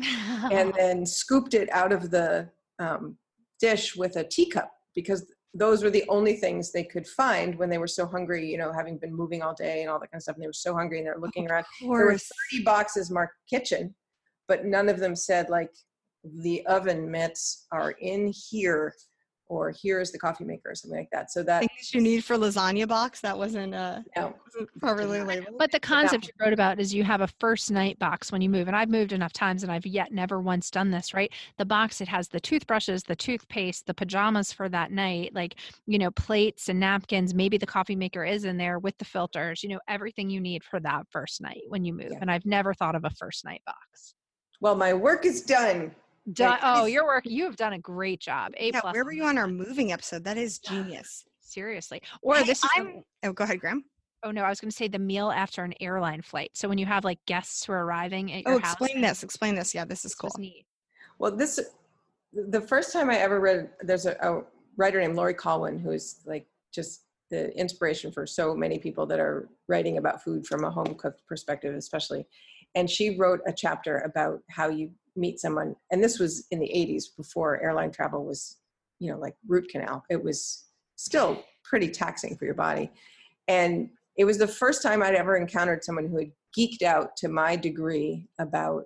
and then scooped it out of the um, dish with a teacup because those were the only things they could find when they were so hungry, you know, having been moving all day and all that kind of stuff. And they were so hungry and they're looking around. There were course. 30 boxes marked kitchen, but none of them said like the oven mitts are in here or here's the coffee maker or something like that. So that things you need for lasagna box that wasn't uh no, wasn't properly labeled But the concept you wrote about is you have a first night box when you move. And I've moved enough times and I've yet never once done this, right? The box, it has the toothbrushes, the toothpaste, the pajamas for that night, like, you know, plates and napkins. Maybe the coffee maker is in there with the filters, you know, everything you need for that first night when you move. Yeah. And I've never thought of a first night box. well, my work is done. Done, oh, please- your work, you have done a great job. A yeah, plus. where were you on our moving episode that is genius Seriously. Or Hey, this is the- I'm- oh go ahead graham Oh no, I was going to say the meal after an airline flight. So when you have like guests who are arriving at oh, your oh house. explain and this explain this yeah this is this cool was neat. Well, this the first time I ever read. There's a, a writer named Laurie Colwin who's like just the inspiration for so many people that are writing about food from a home cooked perspective, especially. And she wrote a chapter about how you meet someone, and this was in the 80s before airline travel was, you know, like root canal. It was still pretty taxing for your body, and it was the first time I'd ever encountered someone who had geeked out to my degree about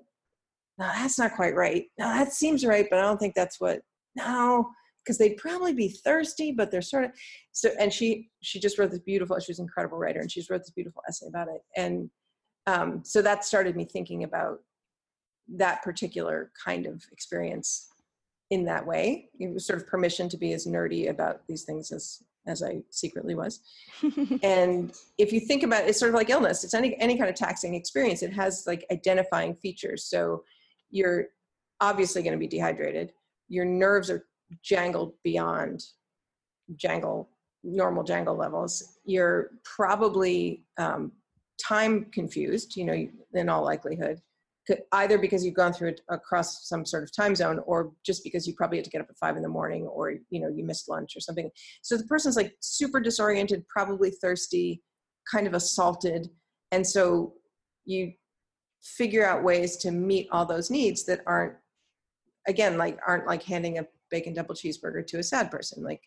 no, that's not quite right. No, that seems right, but I don't think that's what. No, because they'd probably be thirsty, but they're sort of so. And she she just wrote this beautiful. She was an incredible writer, and she's wrote this beautiful essay about it. And um, so that started me thinking about that particular kind of experience in that way. It was sort of permission to be as nerdy about these things as as I secretly was. and if you think about it, it's sort of like illness. It's any any kind of taxing experience. It has like identifying features. So you're obviously going to be dehydrated. Your nerves are jangled beyond jangle normal jangle levels. You're probably um, time confused. You know, in all likelihood, either because you've gone through it across some sort of time zone, or just because you probably had to get up at five in the morning, or you know you missed lunch or something. So the person's like super disoriented, probably thirsty, kind of assaulted, and so you figure out ways to meet all those needs that aren't again like aren't like handing a bacon double cheeseburger to a sad person. Like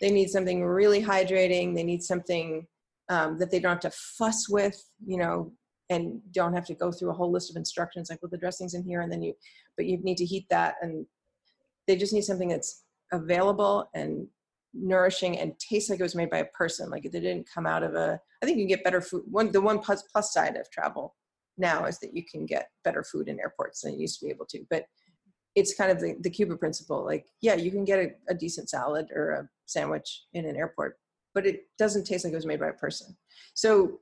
they need something really hydrating. They need something um, that they don't have to fuss with you know and don't have to go through a whole list of instructions like well the dressing's in here and then you but you need to heat that and they just need something that's available and nourishing and tastes like it was made by a person like it didn't come out of a i think you can get better food one the one plus plus side of travel now is that you can get better food in airports than you used to be able to. But it's kind of the, the Cuba principle. Like, yeah, you can get a, a decent salad or a sandwich in an airport, but it doesn't taste like it was made by a person. So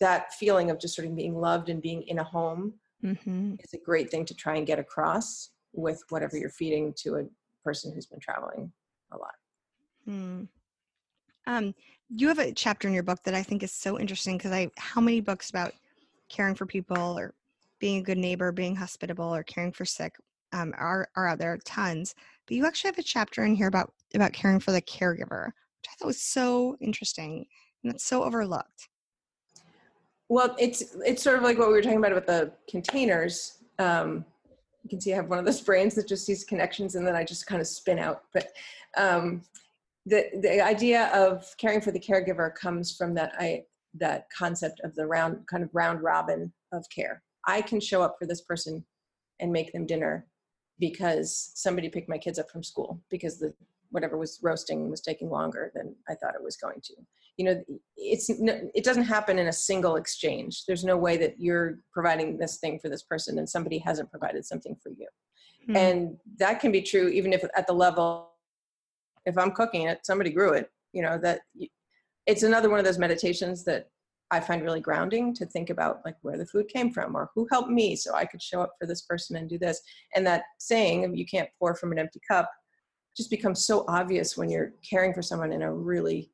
that feeling of just sort of being loved and being in a home Mm-hmm. is a great thing to try and get across with whatever you're feeding to a person who's been traveling a lot. Hmm. Um, you have a chapter in your book that I think is so interesting because I how many books about caring for people or being a good neighbor, being hospitable, or caring for sick um, are are out there tons. But you actually have a chapter in here about about caring for the caregiver, which I thought was so interesting and it's so overlooked. Well, it's it's sort of like what we were talking about with the containers. Um, you can see I have one of those brains that just sees connections, and then I just kind of spin out. But um, the the idea of caring for the caregiver comes from that I that concept of the round kind of round robin of care. I can show up for this person and make them dinner because somebody picked my kids up from school because the whatever was roasting was taking longer than I thought it was going to. You know, it's it doesn't happen in a single exchange. There's no way that you're providing this thing for this person and somebody hasn't provided something for you. Hmm. And that can be true even if at the level if I'm cooking it, somebody grew it, you know, that it's another one of those meditations that I find really grounding to think about like where the food came from or who helped me so I could show up for this person and do this. And that saying you can't pour from an empty cup just becomes so obvious when you're caring for someone in a really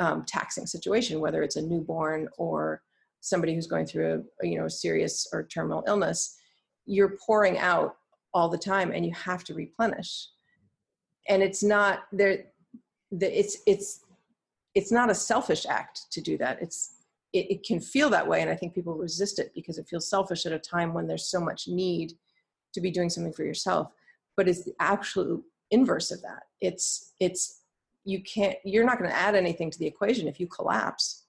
um, taxing situation, whether it's a newborn or somebody who's going through a you know serious or terminal illness. You're pouring out all the time, and you have to replenish. And it's not there. The, it's it's it's not a selfish act to do that. It's it, it can feel that way, and I think people resist it because it feels selfish at a time when there's so much need to be doing something for yourself. But it's the absolute inverse of that. It's it's you can't you're not going to add anything to the equation if you collapse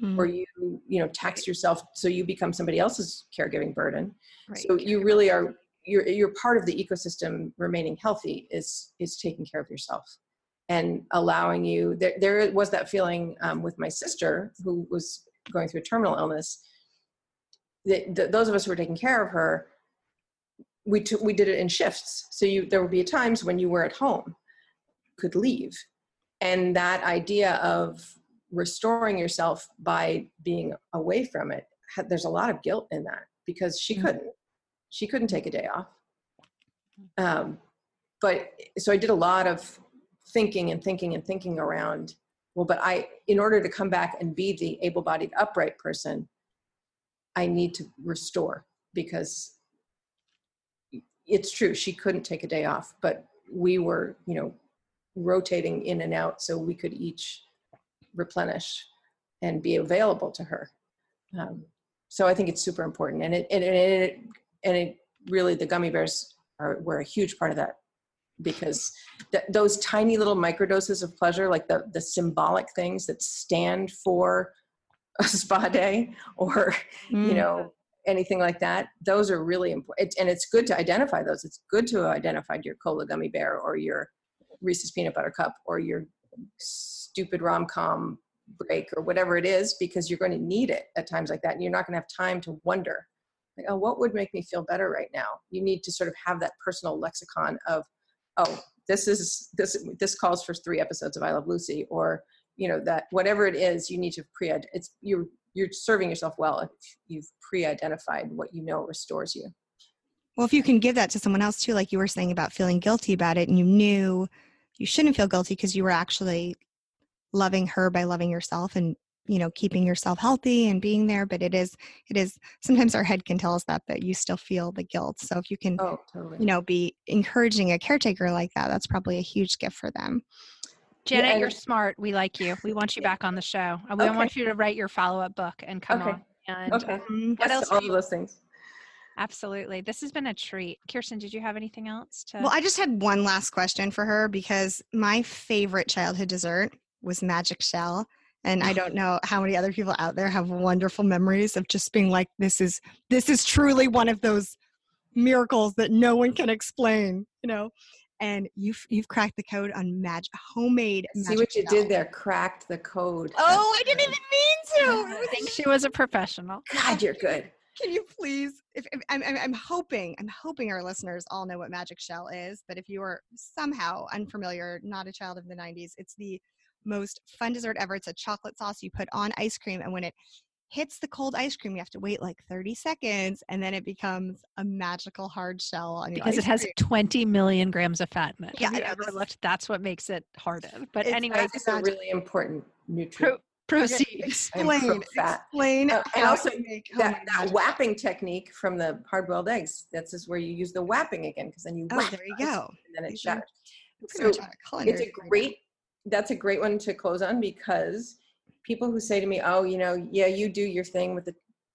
Hmm. or you you know tax yourself so you become somebody else's caregiving burden. Right. So you really are you're you're part of the ecosystem remaining healthy is is taking care of yourself and allowing you there there was that feeling um, with my sister who was going through a terminal illness that, that those of us who were taking care of her we took we did it in shifts so you there would be times when you were at home could leave and that idea of restoring yourself by being away from it there's a lot of guilt in that because she Mhm. couldn't. She couldn't take a day off. Um, but so i did a lot of thinking and thinking and thinking around well but i in order to come back and be the able-bodied upright person i need to restore because it's true she couldn't take a day off but we were you know rotating in and out so we could each replenish and be available to her um, so i think it's super important and it and it and it really the gummy bears are were a huge part of that because th- those tiny little microdoses of pleasure like the the symbolic things that stand for a spa day or you Mm. know anything like that those are really important and it's good to identify those it's good to have identified your cola gummy bear or your reese's peanut butter cup or your stupid rom-com break or whatever it is because you're going to need it at times like that and you're not going to have time to wonder. Like oh what would make me feel better right now? You need to sort of have that personal lexicon of oh this is this this calls for three episodes of i love lucy or you know that whatever it is you need to pre it's you're you're serving yourself well if you've pre-identified what you know restores you. Well, if you can give that to someone else too, like you were saying about feeling guilty about it, and you knew you shouldn't feel guilty because you were actually loving her by loving yourself and you know keeping yourself healthy and being there but it is it is sometimes our head can tell us that but you still feel the guilt so if you can oh totally you know be encouraging a caretaker like that that's probably a huge gift for them Janet, and- you're smart. We like you. We want you back on the show. And we Okay. want you to write your follow up book and come Okay. on. And okay Mm, What yes, else all are of you- those things absolutely. This has been a treat. Kirsten, did you have anything else to? well i just had one last question for her because my favorite childhood dessert was magic shell and i don't know how many other people out there have wonderful memories of just being like this is this is truly one of those miracles that no one can explain you know and you've you've cracked the code on magic homemade see magic what you shell. did there cracked the code oh i didn't even mean to I think she was a professional. god you're good Can you please? If, if I'm, I'm, I'm hoping, I'm hoping our listeners all know what Magic Shell is. But if you are somehow unfamiliar, not a child of the '90s, it's the most fun dessert ever. It's a chocolate sauce you put on ice cream, and when it hits the cold ice cream, you have to wait like 30 seconds, and then it becomes a magical hard shell on your because it has cream. 20 million grams of fat in it. Yeah, Have you ever this looked? That's what makes it hardened. But It's anyway, it's a really important pro- nutrient. Proceed. Explain, explain, Uh, and also make that, that whapping technique from the hard-boiled eggs. That's is where you use the whapping again, because then you Oh, there you go. and then it shatters. So it's a great that's a great one to close on because people who say to me oh you know yeah you do your thing with the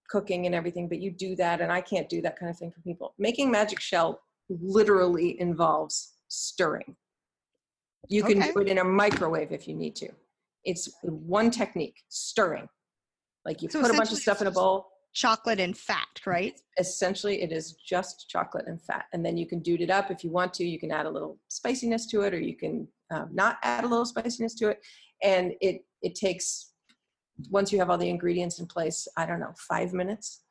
cooking and everything but you do that and i can't do that kind of thing for people making magic shell literally involves stirring you can Okay. do it in a microwave if you need to it's one technique stirring. Like you So put a bunch of stuff in a bowl. chocolate and fat, right? essentially it is just chocolate and fat and then you can dude it up if you want to. You can add a little spiciness to it or you can um, not add a little spiciness to it. And it it takes once you have all the ingredients in place i don't know five minutes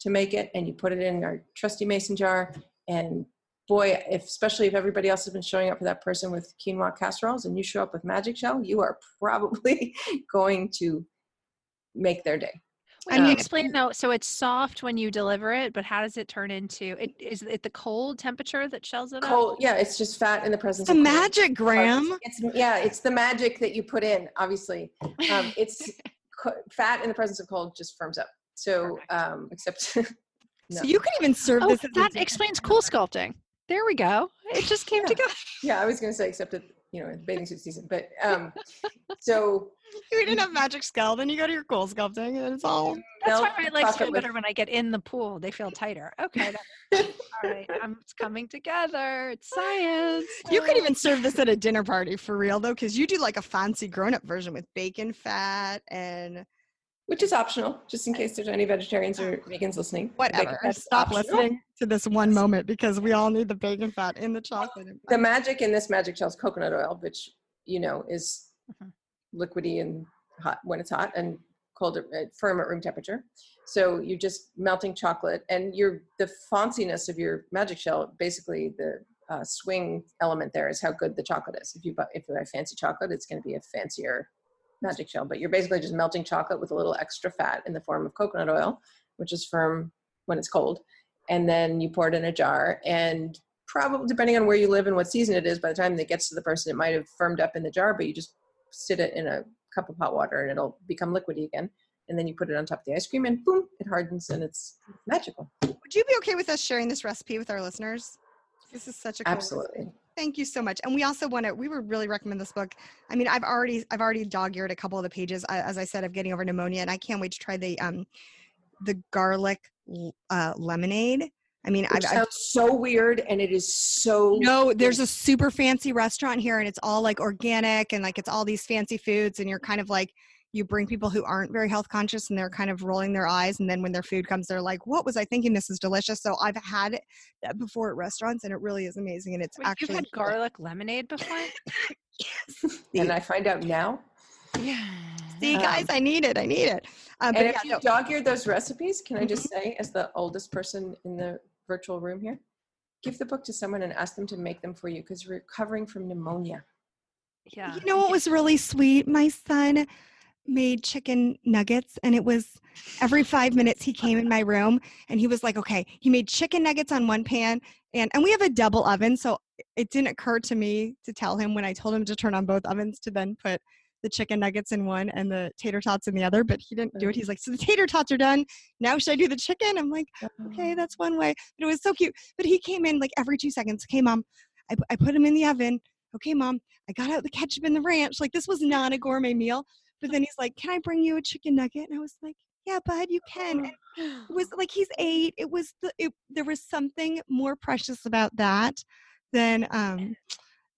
to make it and you put it in our trusty mason jar and boy if especially if everybody else has been showing up for that person with quinoa casseroles and you show up with magic shell you are probably going to make their day Can you Um, explain though? So it's soft when you deliver it, but how does it turn into? It is it the cold temperature that shells it up? cold yeah it's just fat in the presence The of cold. The magic, Graham. It's yeah, it's the magic that you put in. Obviously, um, it's co- fat in the presence of cold just firms up. So, um, except So you can even serve Oh, this. as a that explains cool sculpting. There we go. It just came Yeah. together. yeah, I was going to say except that you know it's bathing suit season, but um, so You didn't have magic skull, then you go to your cool sculpting, and it's all. That's why my legs chocolate feel with- better when I get in the pool. They feel tighter. Okay. all right. I'm, it's coming together. It's science. You could even serve this at a dinner party for real, though, because you do like a fancy grown-up version with bacon fat and which is optional, just in case there's any vegetarians or vegans listening. Whatever. Stop optional. listening to this one moment because we all need the bacon fat in the chocolate. The magic in this magic shell is coconut oil, which you know is Mhm. liquidy and hot when it's hot and cold at, at- firm at room temperature. So you're just melting chocolate, and your the fanciness of your magic shell, basically the uh, swing element there is how good the chocolate is. If you buy if you buy fancy chocolate, it's going to be a fancier magic shell. But you're basically just melting chocolate with a little extra fat in the form of coconut oil, which is firm when it's cold, and then you pour it in a jar and probably depending on where you live and what season it is by the time it gets to the person it might have firmed up in the jar but you just sit it in a cup of hot water and it'll become liquidy again and then you put it on top of the ice cream and boom it hardens and it's magical Would you be okay with us sharing this recipe with our listeners? This is such a cool recipe. Thank you so much. And we also want to. We would really recommend this book. I mean, I've already I've already dog-eared a couple of the pages. As I said, I'm getting over pneumonia, and I can't wait to try the um the garlic uh, lemonade. I mean, I've, I've sounds so weird and it is so no, there's a super fancy restaurant here, and it's all like organic and like it's all these fancy foods, and you're kind of like you bring people who aren't very health conscious, and they're kind of rolling their eyes, and then when their food comes, they're like, "What was I thinking? This is delicious." So I've had that before at restaurants, and it really is amazing, and it's Wait, actually you've had garlic lemonade before? Yes and i find out now yeah. See, Um, guys, I need it. I need it. Um, but and yeah, if you no, dog-eared those recipes can i just say as the oldest person in the virtual room here give the book to someone and ask them to make them for you because you're recovering from pneumonia Yeah. you know what was really sweet? My son made chicken nuggets, and it was every five minutes he came in my room and he was like, "Okay." He made chicken nuggets on one pan, and and we have a double oven, so it didn't occur to me to tell him when I told him to turn on both ovens to then put the chicken nuggets in one and the tater tots in the other. But he didn't do it. He's like, "So the tater tots are done. Now should I do the chicken?" I'm like. okay, oh. that's one way. But it was so cute. But he came in like every two seconds. Okay, mom, I, I put him in the oven. Okay, mom, I got out the ketchup and the ranch. Like this was not a gourmet meal. But then he's like, can I bring you a chicken nugget? And I was like, yeah, bud, you can. And it was like he's eight. It was the it, there was something more precious about that than um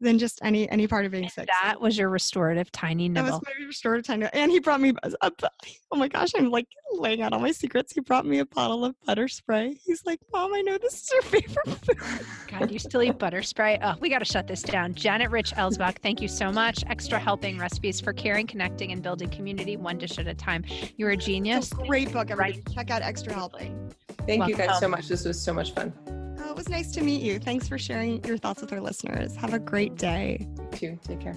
than just any any part of being sick. That was your restorative tiny nibble. that was my restorative time. And he brought me a, a, oh my gosh, I'm like laying out all my secrets. He brought me a bottle of butter spray. He's like, Mom, I know this is your favorite food. God, you still eat butter spray? Oh, we got to shut this down. Janet Rich Elsbach, thank you so much. Extra helping recipes for caring, connecting, and building community, one dish at a time. You're a genius. It's a great book, everybody. Check out Extra Helping. Thank you guys so much. This was so much fun. Oh, it was nice to meet you. Thanks for sharing your thoughts with our listeners. Have a great day. You too. Take care.